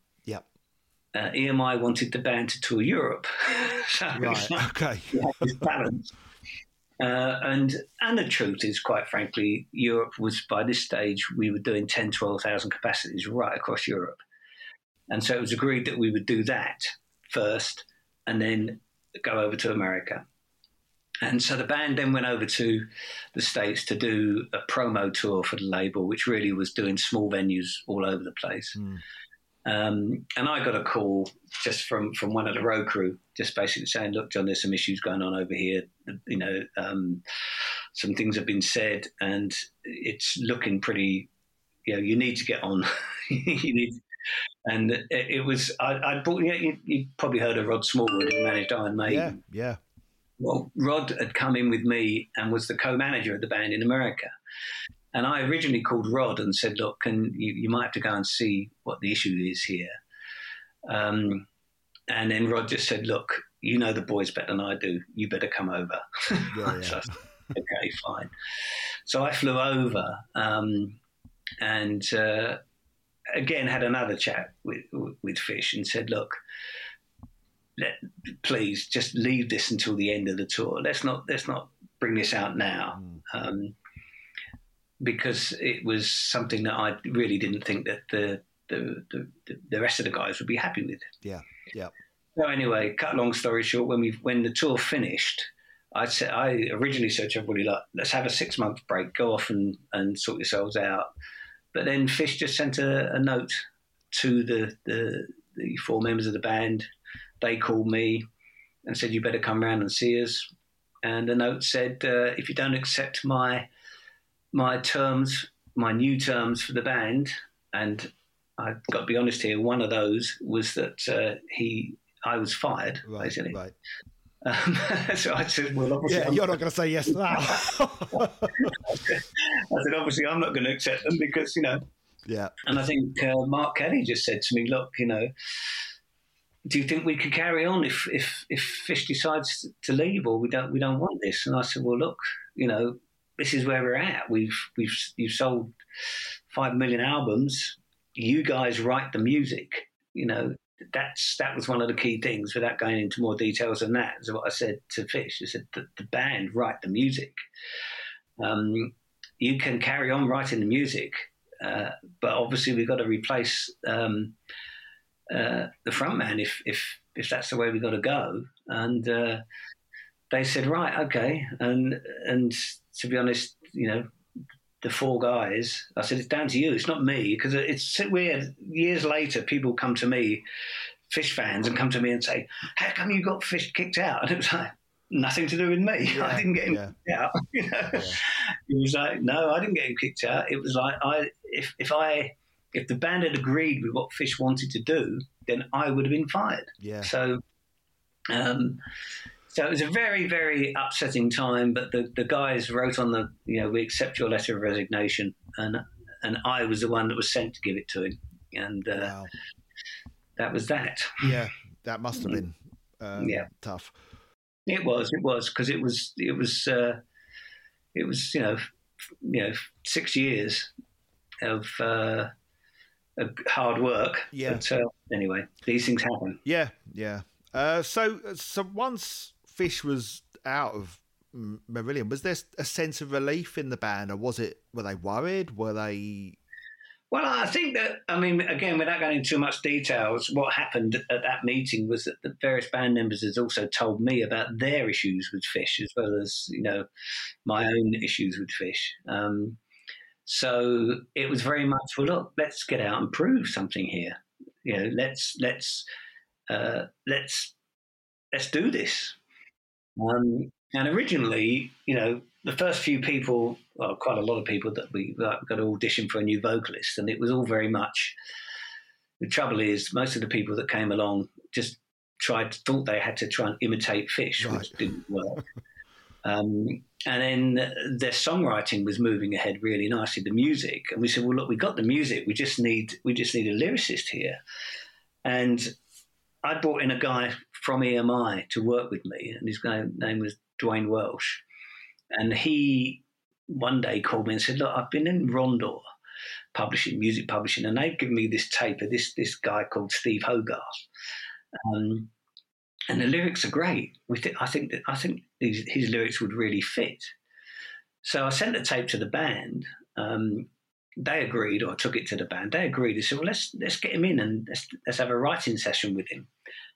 uh, EMI wanted the band to tour Europe. so right. okay. balance. Uh, and and the truth is, quite frankly, Europe was by this stage we were doing 10, 12,000 capacities right across Europe, and so it was agreed that we would do that first, and then go over to America. And so the band then went over to the States to do a promo tour for the label, which really was doing small venues all over the place. Mm. Um, and I got a call just from, from one of the road crew, just basically saying, "Look, John, there's some issues going on over here. You know, um, some things have been said, and it's looking pretty. You know, you need to get on. you need." And it, it was I, I bought. Yeah, you, you, probably heard of Rod Smallwood, who managed Iron Maiden. Yeah, yeah. Well, Rod had come in with me and was the co-manager of the band in America. And I originally called Rod and said, "Look, can you, you might have to go and see what the issue is here." Um, and then Rod just said, "Look, you know the boys better than I do. You better come over." Yeah, yeah. so said, okay, fine. So I flew over um, and uh, again had another chat with with Fish and said, "Look." Let, please just leave this until the end of the tour. Let's not let's not bring this out now. Mm. Um, because it was something that I really didn't think that the the, the, the rest of the guys would be happy with. Yeah, yeah. So anyway, cut long story short, when we when the tour finished, I said I originally said to everybody like, let's have a six month break, go off and, and sort yourselves out. But then Fish just sent a, a note to the, the the four members of the band. They called me and said you better come round and see us. And the note said, uh, if you don't accept my my terms, my new terms for the band, and I've got to be honest here. One of those was that uh, he, I was fired, right, basically. Right. Um, so I said, "Well, obviously, yeah, I'm you're not going to say yes to that." I said, "Obviously, I'm not going to accept them because you know." Yeah. And I think uh, Mark Kelly just said to me, "Look, you know." Do you think we could carry on if, if, if Fish decides to leave, or we don't we don't want this? And I said, well, look, you know, this is where we're at. We've we've you've sold five million albums. You guys write the music. You know that's that was one of the key things. Without going into more details than that, is what I said to Fish. I said the, the band write the music. Um, you can carry on writing the music, uh, but obviously we've got to replace um, uh, the frontman if if if that's the way we've got to go. And uh, they said, right, okay, and and to be honest, you know, the four guys, I said, it's down to you. It's not me. Because it's weird. Years later, people come to me, fish fans, and come to me and say, how come you got fish kicked out? And it was like, nothing to do with me. Yeah, I didn't get him yeah. kicked out. You know? Yeah. He was like, no, I didn't get him kicked out. It was like I if if I if the band had agreed with what Fish wanted to do, then I would have been fired. Yeah. So, um, so it was a very, very upsetting time. But the, the guys wrote on the, you know, we accept your letter of resignation, and and I was the one that was sent to give it to him, and uh, Wow. that was that. Yeah. That must have been um, Yeah. tough. It was, it was because it was, it was, uh, it was, you know, you know, six years of, uh, of hard work. Yeah. But uh, anyway, these things happen. Yeah. Yeah. Uh, so, so once Fish was out of M- Marillion, was there a sense of relief in the band, or was it? Were they worried? Were they? Well, I think that, I mean, again, without going into too much details, what happened at that meeting was that the various band members had also told me about their issues with fish, as well as, you know, my own issues with fish. Um, so it was very much, well, look, let's get out and prove something here. You know, let's, let's, uh, let's, let's do this. Um, and originally, you know, the first few people, well, quite a lot of people that we like, got to audition for a new vocalist, and it was all very much. The trouble is, most of the people that came along just tried, thought they had to try and imitate Fish, Right. which didn't work. um, and then their songwriting was moving ahead really nicely, the music, and we said, "Well, look, we got the music. We just need, we just need a lyricist here." And I brought in a guy from EMI to work with me, and his name was Dwayne Welsh. And he one day called me and said, Look, I've been in Rondor publishing, music publishing, and they've given me this tape of this, this guy called Steve Hogarth. Um, and the lyrics are great. We th- I think that I think his, his lyrics would really fit. So I sent the tape to the band. Um, they agreed, or took it to the band. They agreed. They said, "Well, let's let's get him in and let's let's have a writing session with him."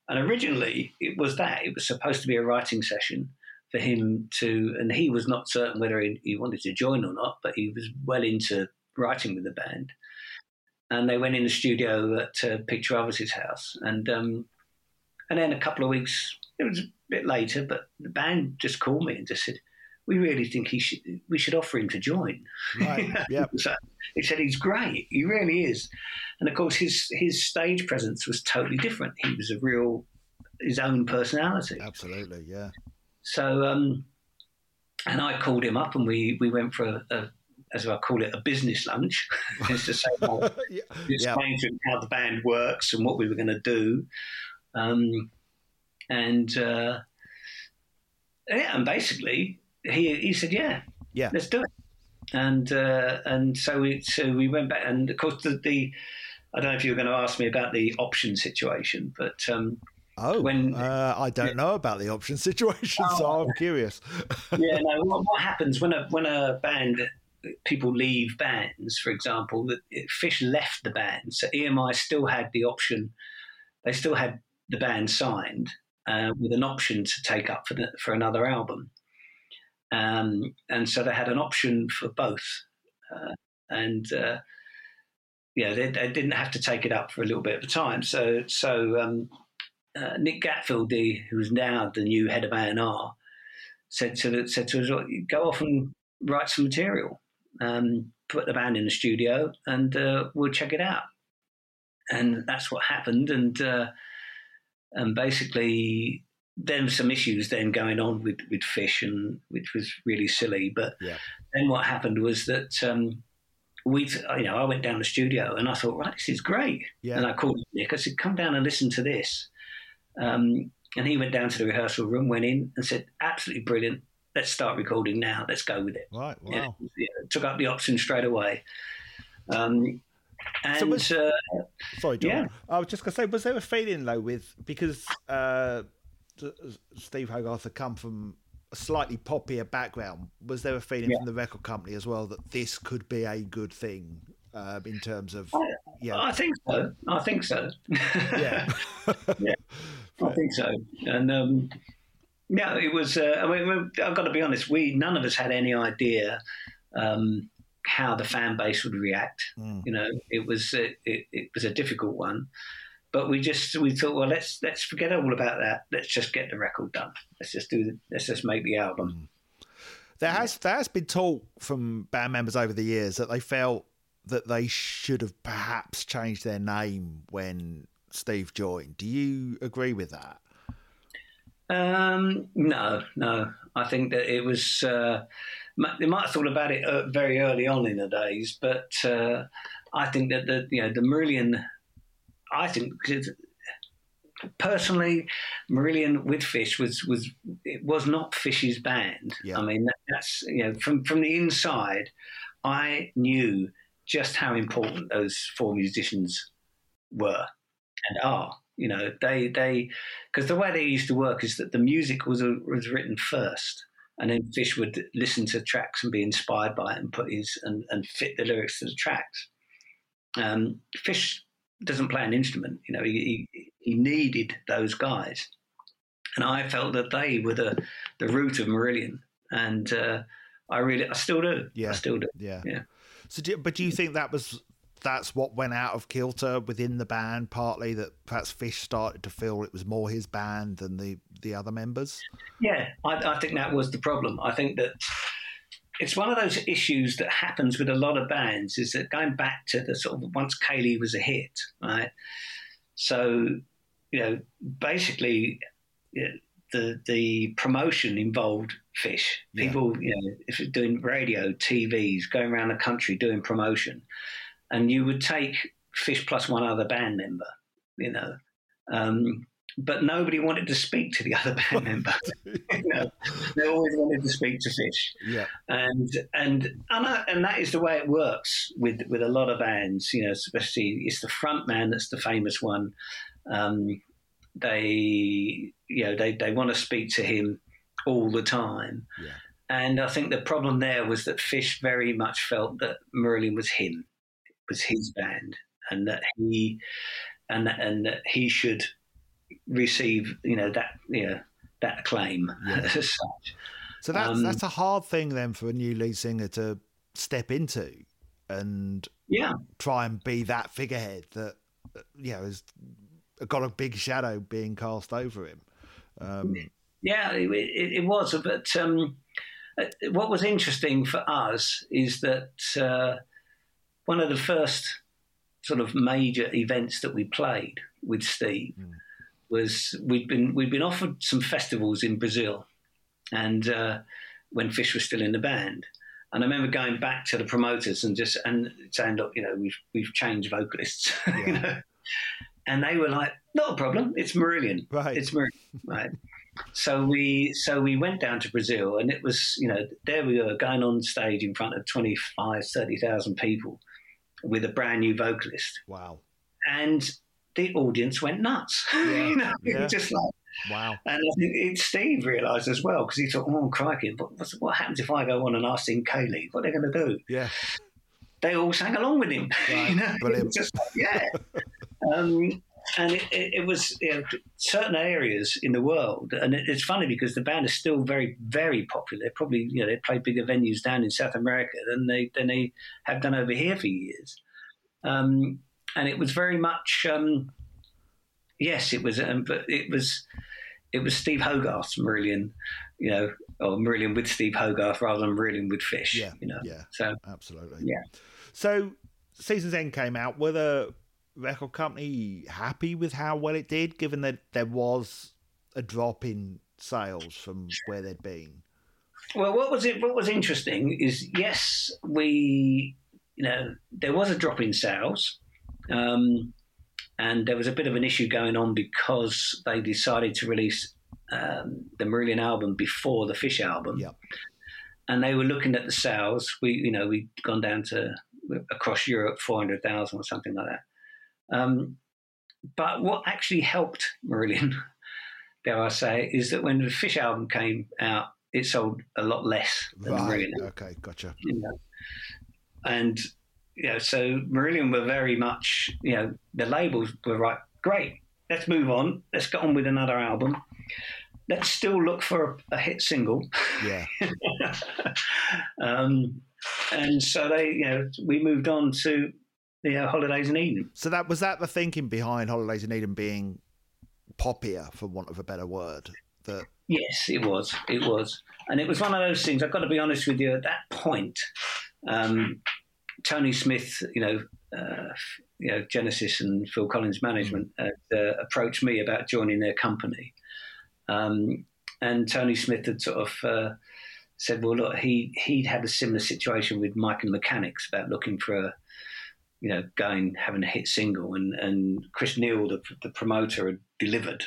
And originally, it was that it was supposed to be a writing session for him to, and he was not certain whether he, he wanted to join or not, but he was well into writing with the band. And they went in the studio at uh, Pete Travis's house, and um, and then a couple of weeks, it was a bit later, but the band just called me and just said, "We really think he should, we should offer him to join." Right. Yeah. So he said he's great. He really is. And of course, his his stage presence was totally different. He was a real his own personality. Absolutely. Yeah. So, um, and I called him up, and we we went for a, a as I call it, a business lunch. it's to say, well, yeah. explain to him how the band works and what we were going to do. Um, and uh, yeah, and basically he he said, yeah, Yeah. let's do it. And uh, and so we so we went back, and of course the, the I don't know if you were going to ask me about the option situation, but um, Oh, When- uh, I don't know about the option situation, so Oh. I'm curious. yeah, no. What, what happens when a when a band people leave bands, for example, that Fish left the band, so EMI still had the option. They still had the band signed uh, with an option to take up for the, for another album, um, and so they had an option for both, uh, and. Uh, yeah, they, they didn't have to take it up for a little bit of time. So, so um, uh, Nick Gatfield, the, who's now the new head of A&R, said to said to us, go off and write some material, um, put the band in the studio, and uh, we'll check it out." And that's what happened. And uh, and basically, then some issues then going on with with Fish, and which was really silly. But Yeah. then what happened was that. Um, we, you know, I went down the studio and I thought, right, this is great. Yeah. And I called Nick. I said, come down and listen to this. Um, and he went down to the rehearsal room, went in, and said, absolutely brilliant. Let's start recording now. Let's go with it. Right. Wow. yeah, took up the option straight away. Um, and So was- uh, Sorry, John. I was just going to say, was there a feeling though with because uh, Steve Hogarth had come from a slightly poppier background? Was there a feeling Yeah. from the record company as well that this could be a good thing um, in terms of I, yeah, I think so. I think so. yeah, I think so. And um, yeah, it was. Uh, I mean, I've got to be honest. We none of us had any idea um, how the fan base would react. Mm. You know, it was it, it, it was a difficult one, but we just we thought, well, let's let's forget all about that. Let's just get the record done. Let's just do. The, let's just make the album. There has there has been talk from band members over the years that they felt that they should have perhaps changed their name when Steve joined. Do you agree with that? Um, no, no. I think that it was. Uh, they might have thought about it uh, very early on in the days, but uh, I think that the you know the Marillion. I think personally, Marillion with Fish was was it was not Fish's band. Yeah. I mean, that's you know from from the inside, I knew just how important those four musicians were and are. You know, they they because the way they used to work is that the music was was written first, and then Fish would listen to tracks and be inspired by it and put his and, and fit the lyrics to the tracks. Um, Fish doesn't play an instrument. You know, he, he, he needed those guys, and I felt that they were the the root of Marillion, and uh, I really I still do. Yeah, I still do. Yeah, yeah. So, do, but do you think that was that's what went out of kilter within the band? Partly that perhaps Fish started to feel it was more his band than the the other members. Yeah, I, I think that was the problem. I think that it's one of those issues that happens with a lot of bands is that going back to the sort of once Kayleigh was a hit, right? So, you know, basically, you know, the the promotion involved fish. People, yeah. you know, if you're doing radio, TVs, going around the country doing promotion, and you would take fish plus one other band member, you know. Um, but nobody wanted to speak to the other band member. you know, they always wanted to speak to Fish. Yeah, and and and, I, and that is the way it works with with a lot of bands. You know, especially it's the front man that's the famous one. Um, they you know they they want to speak to him all the time. Yeah. And I think the problem there was that Fish very much felt that Marillion was him, It was his band, and that he and and that he should receive you know that you know that claim yeah. as such. So that's um, that's a hard thing then for a new lead singer to step into and yeah try and be that figurehead that you know has got a big shadow being cast over him. Um, yeah, it, it, was, but um, what was interesting for us is that uh, one of the first sort of major events that we played with Steve. Mm was we'd been we'd been offered some festivals in Brazil, and uh, when Fish was still in the band. And I remember going back to the promoters and just and saying, "Look, you know, we've we've changed vocalists," yeah. you know? and they were like, "Not a problem. It's Marillion. Right. It's Marillion. right." So we so we went down to Brazil, and it was you know there we were going on stage in front of 25, 30,000 people with a brand new vocalist. Wow! And the audience went nuts. Yeah. you know, yeah. just like wow. And I think it, Steve realised as well because he thought, "Oh, crikey! What, what happens if I go on and ask Dean Kayleigh? What are they going to do?" Yeah. They all sang along with him. Right. you know, Brilliant. just yeah. um, and it, it, it was you know, certain areas in the world, and it, it's funny because the band is still very, very popular. They probably, you know, they play bigger venues down in South America than they than they have done over here for years. Um, and it was very much um, yes, it was, um, but it was it was Steve Hogarth's Marillion, you know, or Marillion with Steve Hogarth rather than Marillion with Fish. Yeah, you know. Yeah, so absolutely. Yeah. So Seasons End came out. Were the record company happy with how well it did, given that there was a drop in sales from where they'd been? Well, what was it? What was interesting is yes, we you know there was a drop in sales, um, and there was a bit of an issue going on because they decided to release um, the Marillion album before the Fish album. Yep. And they were looking at the sales. We, you know, we'd gone down to across Europe, 400,000 or something like that. Um, but what actually helped Marillion, dare I say, is that when the Fish album came out, it sold a lot less than right. Marillion. Okay, gotcha. You know? And you know, so Marillion were very much, you know, the labels were right, great, let's move on, let's get on with another album. Let's still look for a, a hit single. Yeah. um, and so they, you know, we moved on to the uh, Holidays in Eden. So that was that the thinking behind Holidays in Eden being poppier, for want of a better word. That Yes, it was. It was, and it was one of those things. I've got to be honest with you. At that point, um, Tony Smith, you know, uh, you know, Genesis and Phil Collins management had, uh, approached me about joining their company, um, and Tony Smith had sort of uh, said, "Well, look, he he'd had a similar situation with Mike and Mechanics about looking for a." You know, going having a hit single, and, and Chris Neil, the, the promoter, had delivered,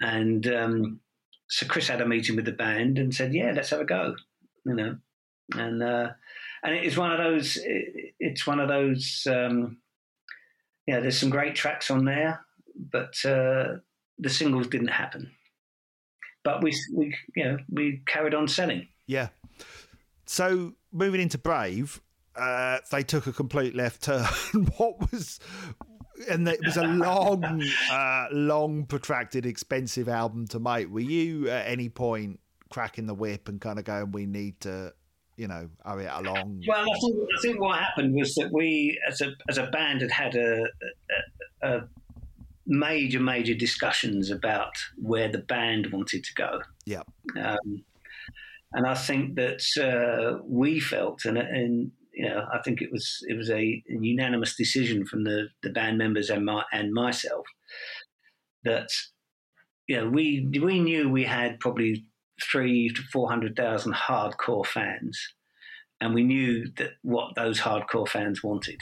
and um, so Chris had a meeting with the band and said, "Yeah, let's have a go," you know, and uh, and it is one of those. It, it's one of those. Um, yeah, there's some great tracks on there, but uh, the singles didn't happen. But we, we, you know, we carried on selling. yeah. So moving into Brave, uh, they took a complete left turn. what was and it was a long, uh, long, protracted, expensive album to make. Were you at any point cracking the whip and kind of going, "We need to, you know, hurry it along"? Well, I think, I think what happened was that we, as a as a band, had had a, a, a major, major discussions about where the band wanted to go. Yeah, Um, and I think that uh, we felt, and, and you know, I think it was it was a, unanimous decision from the, the band members and my, and myself that you know we we knew we had probably three to four hundred thousand hardcore fans, and we knew that what those hardcore fans wanted,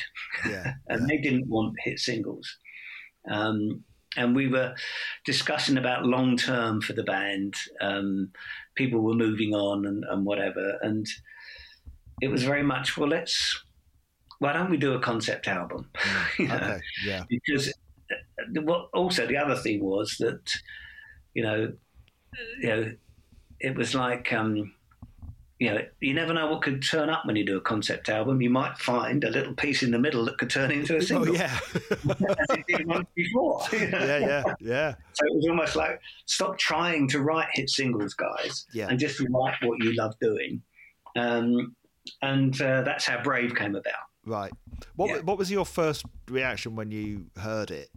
yeah, and they didn't want hit singles. Um, and we were discussing about long term for the band. Um, people were moving on and, and whatever, and it was very much well. Let's why don't we do a concept album? You know, okay, yeah, Because uh, what also the other thing was that you know you know it was like um, you know you never know what could turn up when you do a concept album. You might find a little piece in the middle that could turn into a single. oh yeah, as it did once before. you know? yeah, yeah, yeah, So it was almost like stop trying to write hit singles, guys, Yeah. and just write what you love doing. Um, and uh, that's how Brave came about. right. What Yeah. what was your first reaction when you heard it?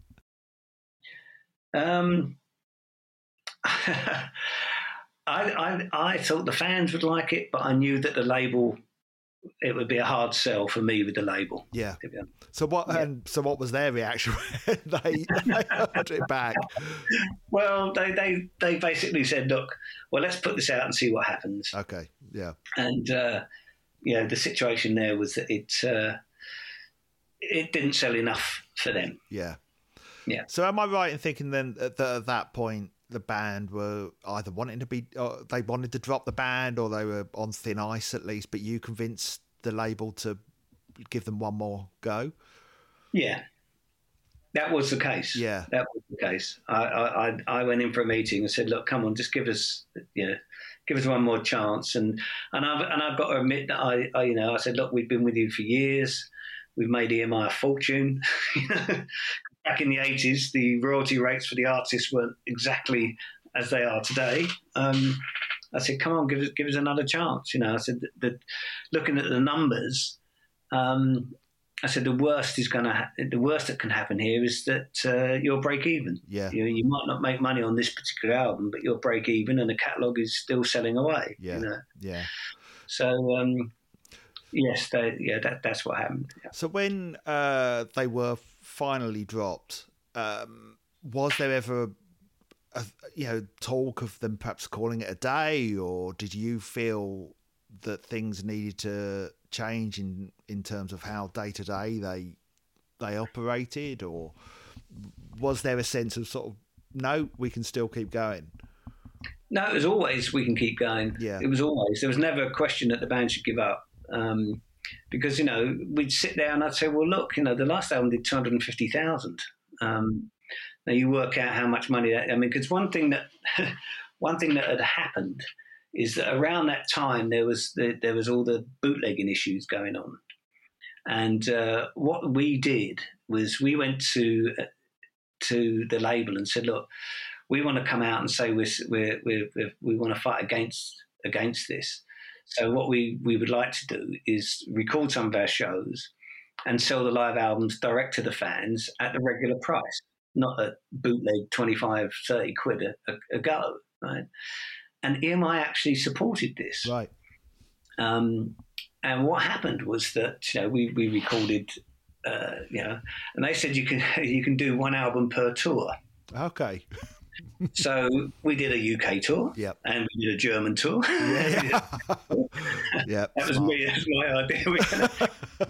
Um, I, I, I thought the fans would like it, but I knew that the label, it would be a hard sell for me with the label. Yeah. to be honest. So what? Yeah. And so what was their reaction when they, they heard it back? Well, they, they, they basically said, look, well, let's put this out and see what happens. Okay, yeah, and uh, you know the situation there was that it uh, it didn't sell enough for them. yeah, Yeah. So am I right in thinking then that at that point the band were either wanting to be, uh, they wanted to drop the band, or they were on thin ice at least? But you convinced the label to give them one more go. Yeah, that was the case. Yeah. that was the case. I I, I- I went in for a meeting and said, look, come on, just give us you know. Give us one more chance, and and I've and I've got to admit that I, I you know I said look we've been with you for years, we've made EMI a fortune. Back in the eighties, the royalty rates for the artists weren't exactly as they are today. Um, I said, "Come on, give us give us another chance." You know, I said that, that looking at the numbers, um, I said the worst is going to ha- the worst that can happen here is that uh, you'll break even. Yeah, You, you might not make money on this particular album, but you'll break even, and the catalog is still selling away. Yeah. You know? yeah. So um, yes, they, yeah, that, that's what happened. Yeah. So when uh, they were finally dropped, um, was there ever, a, you know, talk of them perhaps calling it a day, or did you feel that things needed to change in in terms of how day to day they they operated, or was there a sense of sort of no, we can still keep going? No, it was always we can keep going. Yeah. It was always there was never a question that the band should give up. Um, because you know we'd sit there and I'd say, well, look, you know, the last album did two hundred and fifty thousand. Um, now you work out how much money that. I mean, because one thing that one thing that had happened is that around that time there was the, there was all the bootlegging issues going on, and uh, what we did was we went to uh, to the label and said, look, we want to come out and say we're, we're, we're, we want to fight against against this. So what we, we would like to do is record some of our shows and sell the live albums direct to the fans at the regular price, not at bootleg 25, 30 quid a, a, a go, right? And EMI actually supported this. Right. Um, and what happened was that you know we, we recorded, uh, you know, and they said you can you can do one album per tour. Okay. so we did a UK tour, Yep. and we did a German tour. Yeah. yeah. That was me. That was my idea. We could,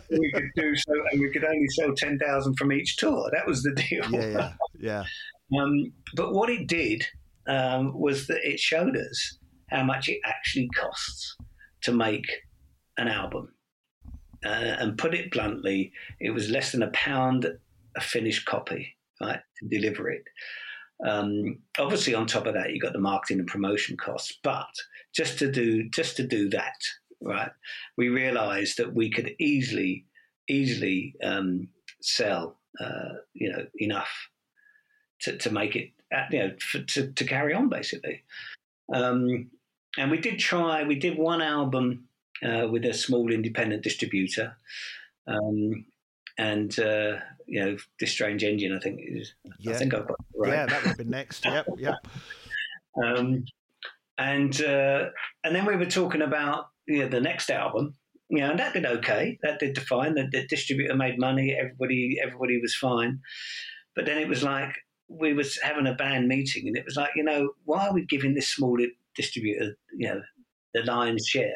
we could do so, and we could only sell ten thousand from each tour. That was the deal. Yeah. Yeah. Yeah. Um, but what it did um, was that it showed us how much it actually costs to make an album. Uh, and put it bluntly, it was less than a pound a finished copy, right, to deliver it. Um, obviously, on top of that, you've got the marketing and promotion costs. But just to do just to do that, right, we realised that we could easily easily um, sell, uh, you know, enough to, to make it, uh, you know, for, to to carry on basically. Um, and we did try. We did one album uh, with a small independent distributor. Um, and uh, you know, this strange engine. I think is. Yeah. I think I've got right. Yeah, that would have been next. Yep. Yep. Um, and uh, and then we were talking about you know, the next album. You know, and that did okay. That did fine. The, the distributor made money. Everybody everybody was fine. But then it was like we was having a band meeting, and it was like, you know, why are we giving this small distributor, you know, the lion's share?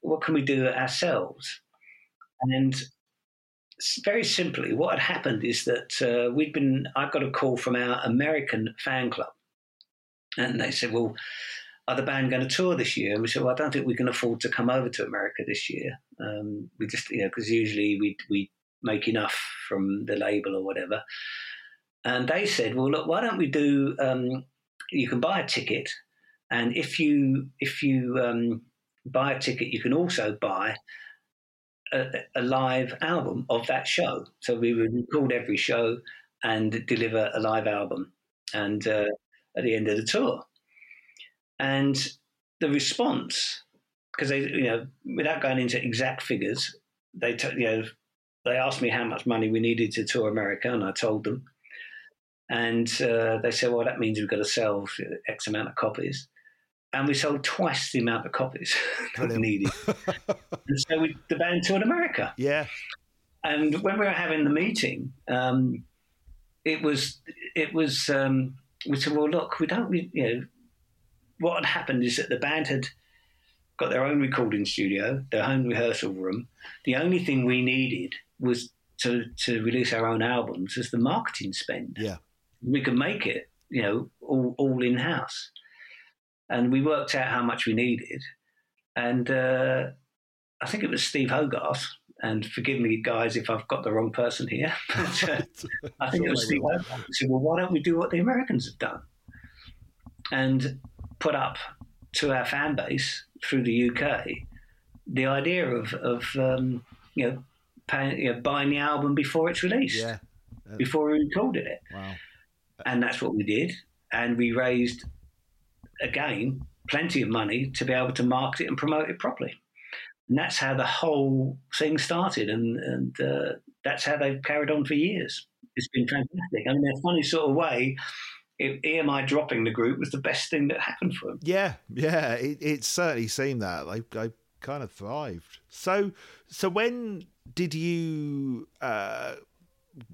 What can we do ourselves? And very simply, what had happened is that uh, we'd been. I got a call from our American fan club, and they said, "Well, are the band going to tour this year?" And we said, "Well, I don't think we can afford to come over to America this year. Um, we just, you know, because usually we we make enough from the label or whatever." And they said, "Well, look, why don't we do? Um, you can buy a ticket, and if you if you um, buy a ticket, you can also buy." A, a, live album of that show. So we would record every show and deliver a live album, and uh, at the end of the tour. And the response, because they, you know, without going into exact figures, they, t- you know, they asked me how much money we needed to tour America, and I told them. And uh, they said, well, that means we've got to sell X amount of copies. And we sold twice the amount of copies that we needed. and so we, the band toured America. Yeah. And when we were having the meeting, um, it was, it was, um, we said, well, look, we don't, you know, what had happened is that the band had got their own recording studio, their own rehearsal room. The only thing we needed was to, to release our own albums as the marketing spend. Yeah. We could make it, you know, all, all in house. And we worked out how much we needed. And uh, I think it was Steve Hogarth. And forgive me, guys, if I've got the wrong person here. But, uh, I think it was Steve. Hogarth. He said, well, why don't we do what the Americans have done? And put up to our fan base through the UK the idea of, of um, you know, paying, you know, buying the album before it's released, Yeah. before we recorded it. Wow. And that's what we did. And we raised, again, plenty of money to be able to market it and promote it properly. And that's how the whole thing started. And, and uh, that's how they've carried on for years. It's been fantastic. I mean, in a funny sort of way, if EMI dropping the group was the best thing that happened for them. Yeah, yeah, it, it certainly seemed that they they kind of thrived. So, so when did you uh,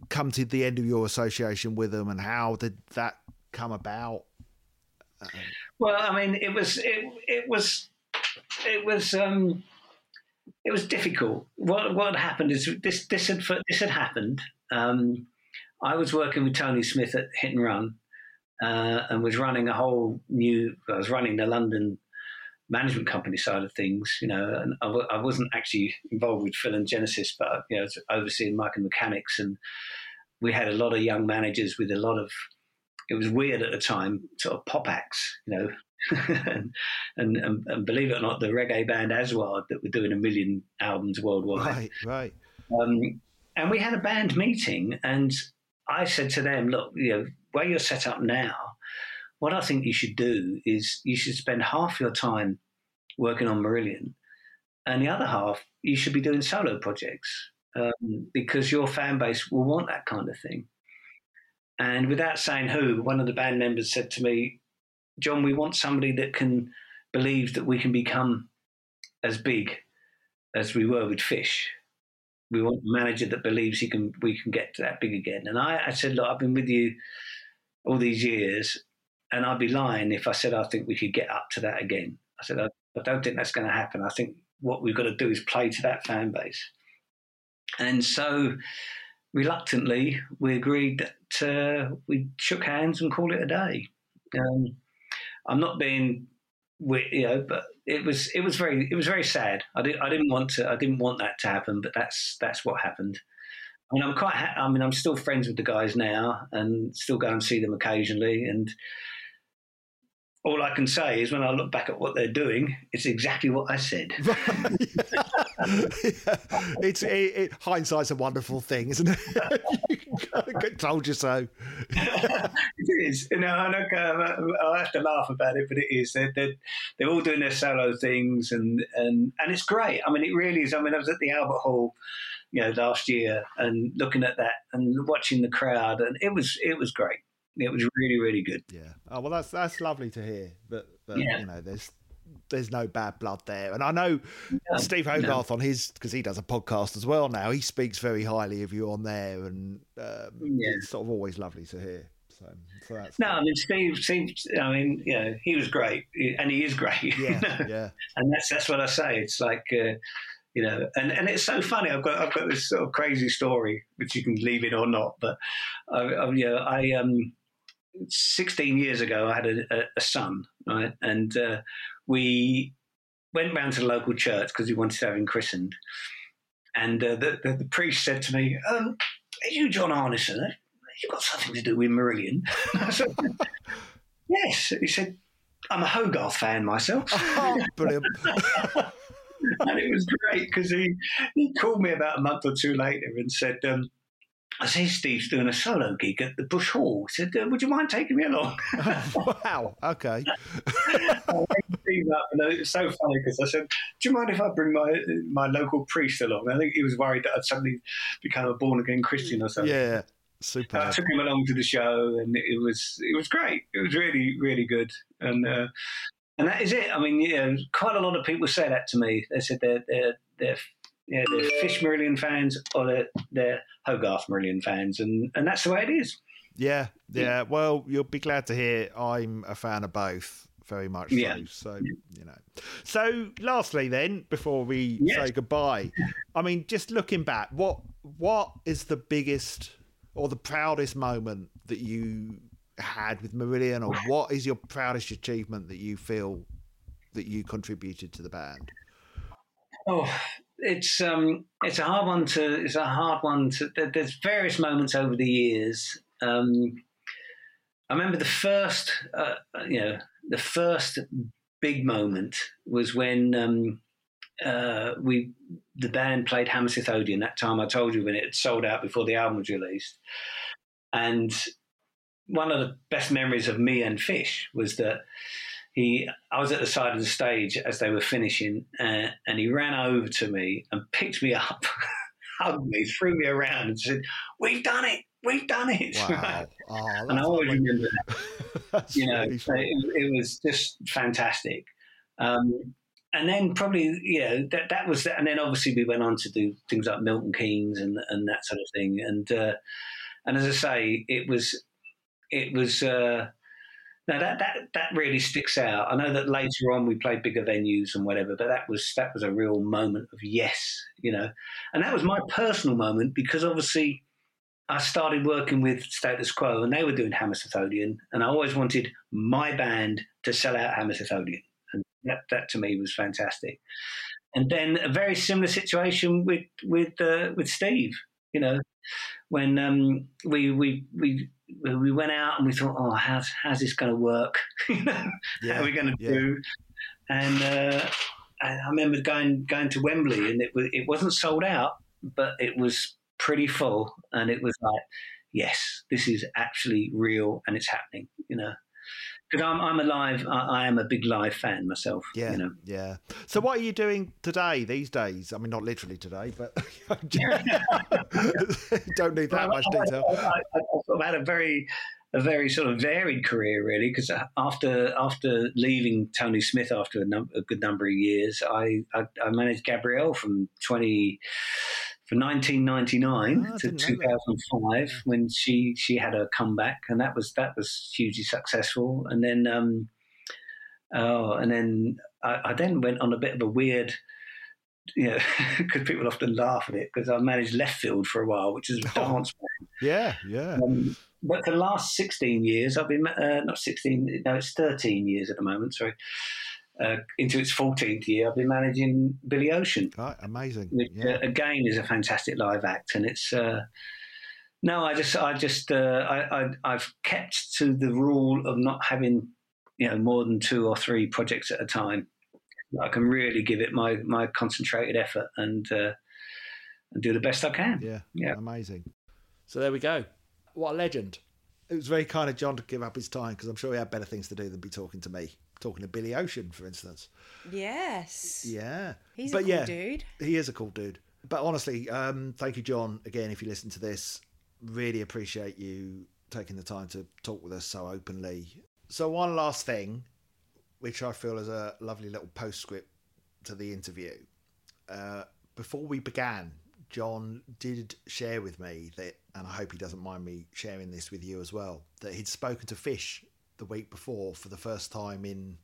come to the end of your association with them, and how did that come about? Well, I mean, it was it, it was it was um, it was difficult. What what happened is this this had this had happened. Um, I was working with Tony Smith at Hit and Run, uh, and was running a whole new. I was running the London management company side of things, you know, and I w- I wasn't actually involved with Phil and Genesis, but you know, I was overseeing Mike and Mechanics, and we had a lot of young managers with a lot of. It was weird at the time, sort of pop acts, you know, and, and, and believe it or not, the reggae band Aswad that were doing a million albums worldwide. Right, right. Um, and we had a band meeting, and I said to them, "Look, you know, where you're set up now, what I think you should do is you should spend half your time working on Marillion, and the other half you should be doing solo projects. um, because your fan base will want that kind of thing. And without saying who, one of the band members said to me, John, we want somebody that can believe that we can become as big as we were with Fish. We want a manager that believes he can we can get to that big again. And I, I said, look, I've been with you all these years, and I'd be lying if I said I think we could get up to that again. I said, I, I don't think that's going to happen. I think what we've got to do is play to that fan base. And so, reluctantly, we agreed that uh, we shook hands and called it a day. Um, I'm not being, you know, but it was it was very it was very sad. I didn't I didn't want to I didn't want that to happen, but that's that's what happened. I mean, I'm quite. Ha- I mean, I'm still friends with the guys now, and still go and see them occasionally. And all I can say is when I look back at what they're doing, it's exactly what I said. it's it, it, hindsight's a wonderful thing, isn't it? Told you so. it is. You know, I I have to laugh about it, but it is. They're, they're, they're all doing their solo things, and, and and it's great. I mean, it really is. I mean, I was at the Albert Hall, you know, last year, and looking at that and watching the crowd, and it was it was great. It was really, really good. Yeah. Oh well, that's that's lovely to hear. But, but yeah. you know, there's there's no bad blood there. And I know no, Steve Hogarth no. on his because he does a podcast as well now. He speaks very highly of you on there, and um, yeah. it's sort of always lovely to hear. So, so that's no, I mean Steve. Steve. I mean, you know, he was great, and he is great. Yeah, yeah. And that's that's what I say. It's like. Uh, you know, and, and it's so funny. I've got I've got this sort of crazy story, which you can leave it or not. But I, I you know, I um 16 years ago, I had a, a son, right? And uh, we went round to the local church because we wanted to have him christened. And uh, the, the, the, priest said to me, um, Are you John Arnison? Have you got something to do with Marillion? said, yes. He said, I'm a Hogarth fan myself. Oh, brilliant. and it was great because he, he called me about a month or two later and said, um, I say Steve's doing a solo gig at the Bush Hall. He said, uh, "Would you mind taking me along?" wow. Okay. Steve up, and it was so funny because I said, "Do you mind if I bring my my local priest along?" I think he was worried that I'd suddenly become a born again Christian or something. Yeah. Super. I took him along to the show, and it was it was great. It was really really good, and uh, and that is it. I mean, yeah, quite a lot of people say that to me. They said they're they're they're yeah, they're Fish Marillion fans or they're, they're Hogarth Marillion fans, and, and that's the way it is. Yeah, yeah. Well, you'll be glad to hear I'm a fan of both. Very much yeah. so. So you know. So lastly, then, before we yes. say goodbye, I mean, just looking back, what what is the biggest or the proudest moment that you had with Marillion, or what is your proudest achievement that you feel that you contributed to the band? Oh, it's um, it's a hard one to it's a hard one to. There's various moments over the years. Um, I remember the first, uh, you know, the first big moment was when um, uh, we the band played Hammersmith Odeon. That time I told you when it had sold out before the album was released, and one of the best memories of me and Fish was that he I was at the side of the stage as they were finishing, uh, and he ran over to me and picked me up, hugged me, threw me around, and said, "We've done it." We've done it, wow. oh, and I always remember that. you know, really it, it, was just fantastic. Um, and then probably yeah, that that was and then obviously we went on to do things like Milton Keynes and and that sort of thing. And uh, and as I say, it was it was uh, now that that that really sticks out. I know that later on we played bigger venues and whatever, but that was that was a real moment of yes, you know, and that was my personal moment because obviously I started working with Status Quo and they were doing Hammersmith Odeon, and I always wanted my band to sell out Hammersmith Odeon, and that that to me was fantastic. And then a very similar situation with with uh, with Steve, you know, when um, we we we we went out and we thought, oh, how's how's this going to work? yeah, How are we going to yeah. do? And uh, I remember going going to Wembley, and it it wasn't sold out, but it was pretty full, and it was like, yes, this is actually real, and it's happening, you know. Because I'm, I'm a live. I, I am a big live fan myself. Yeah, you know. yeah. So, what are you doing today these days? I mean, not literally today, but don't need that much detail. I, have had a very, a very sort of varied career, really. Because uh, after after leaving Tony Smith after a, num- a good number of years, I, I, I managed Gabrielle from twenty. From 1999 Oh, to didn't 2005, when she she had her comeback, and that was that was hugely successful. And then, um, oh, and then I, I then went on a bit of a weird you know, because people often laugh at it because I managed Leftfield for a while, which is a Oh. dance. Yeah, yeah. Um, but for the last 16 years, I've been, uh, not 16, no, it's 13 years at the moment, sorry. Uh, into its 14th year, I've been managing Billy Ocean, Right, amazing. which Yeah. uh, again is a fantastic live act. And it's, uh, no, I just, I just, uh, I, I, I've kept to the rule of not having, you know, more than two or three projects at a time. I can really give it my, my concentrated effort and, uh, and do the best I can. Yeah, Yeah. amazing. So there we go. What a legend. It was very kind of John to give up his time because I'm sure he had better things to do than be talking to me, talking to Billy Ocean, for instance. Yes. Yeah. He's but a cool yeah, dude. He is a cool dude. But honestly, um, thank you, John, again, if you listen to this. Really appreciate you taking the time to talk with us so openly. So, one last thing, which I feel is a lovely little postscript to the interview. Uh, before we began, John did share with me that, and I hope he doesn't mind me sharing this with you as well, that he'd spoken to Fish the week before for the first time in,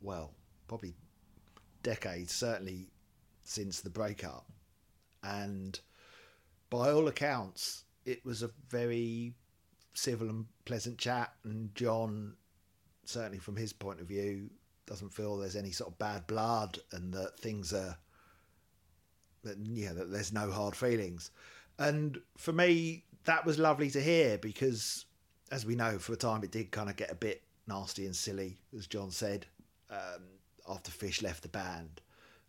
well, probably decades, certainly since the breakup. And by all accounts, it was a very civil and pleasant chat. And John, certainly from his point of view, doesn't feel there's any sort of bad blood and that things are that yeah that there's no hard feelings. And for me, that was lovely to hear because, as we know, for a time it did kind of get a bit nasty and silly, as John said, um, after Fish left the band.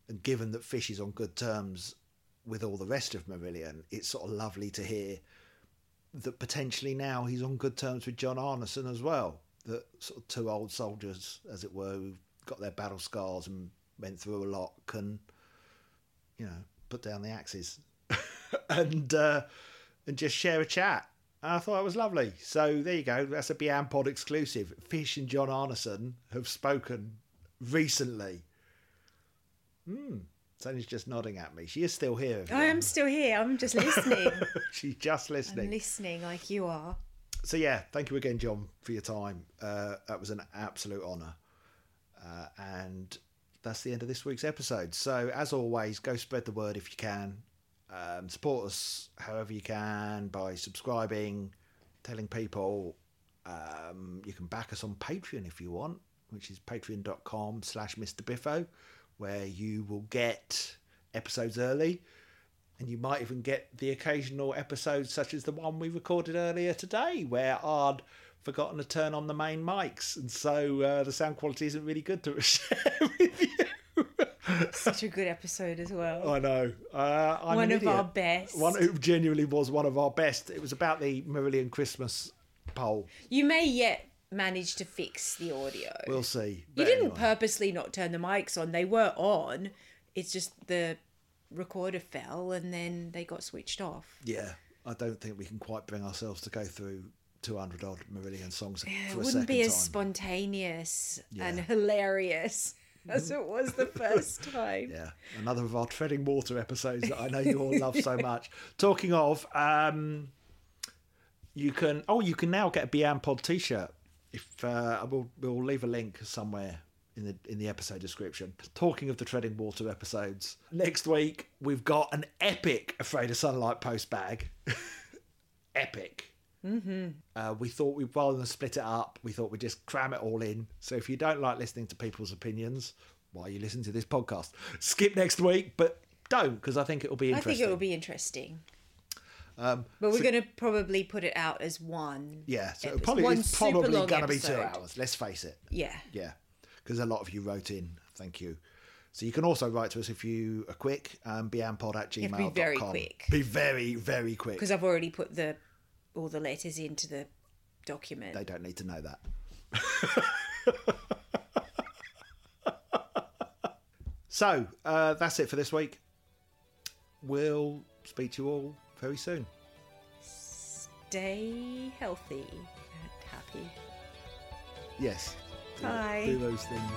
And given that Fish is on good terms with all the rest of Marillion, it's sort of lovely to hear that potentially now he's on good terms with John Arnison as well. That sort of two old soldiers, as it were, who've got their battle scars and went through a lot, can, you know, put down the axes and uh, and just share a chat. And I thought it was lovely. So there you go. That's a Beyond Pod exclusive. Fish and John Arnison have spoken recently. Hmm. Tony's just nodding at me. She is still here. I am still here. I'm just listening. She's just listening. I'm listening. listening like you are. so yeah, thank you again, John, for your time. Uh, that was an absolute honour. Uh, and that's the end of this week's episode. So as always, go spread the word if you can. Um, support us however you can by subscribing, telling people. Um, you can back us on Patreon if you want, which is patreon.com slash Mr. Biffo, where you will get episodes early and you might even get the occasional episode such as the one we recorded earlier today where I'd forgotten to turn on the main mics and so uh, the sound quality isn't really good to share with you. Such a good episode as well. I know. Uh, One of our best. One who genuinely was one of our best. It was about the Marillion Christmas poll. You may yet manage to fix the audio. We'll see. you didn't anyway. purposely not turn the mics on. They were on. It's just the recorder fell and then they got switched off. Yeah, I don't think we can quite bring ourselves to go through 200 odd Marillion songs It for a wouldn't be as time. spontaneous and hilarious as it was the first time. Yeah, another of our treading water episodes that I know you all love so much. Talking of, um, you can oh you can now get a Beyond Pod T-shirt. If uh, we'll we'll leave a link somewhere in the in the episode description. Talking of the treading water episodes, next week we've got an epic Afraid of Sunlight post bag. epic. Mm-hmm. Uh, we thought we'd rather than split it up, we thought we'd just cram it all in. So if you don't like listening to people's opinions, why are you listen to this podcast? Skip next week, but don't because I think it will be interesting. I think it will be interesting. Um, But we're so- going to probably put it out as one. yeah, so epi- it probably it's probably going to be two hours. Let's face it. Yeah. Yeah, because a lot of you wrote in. Thank you. So you can also write to us if you are quick. Um, beyondpod at gmail.com. be very quick. Be very, very quick. Because I've already put the all the letters into the document. They don't need to know that. so uh, that's it for this week. We'll speak to you all very soon. Stay healthy and happy. Yes. Do- Bye. Do those things.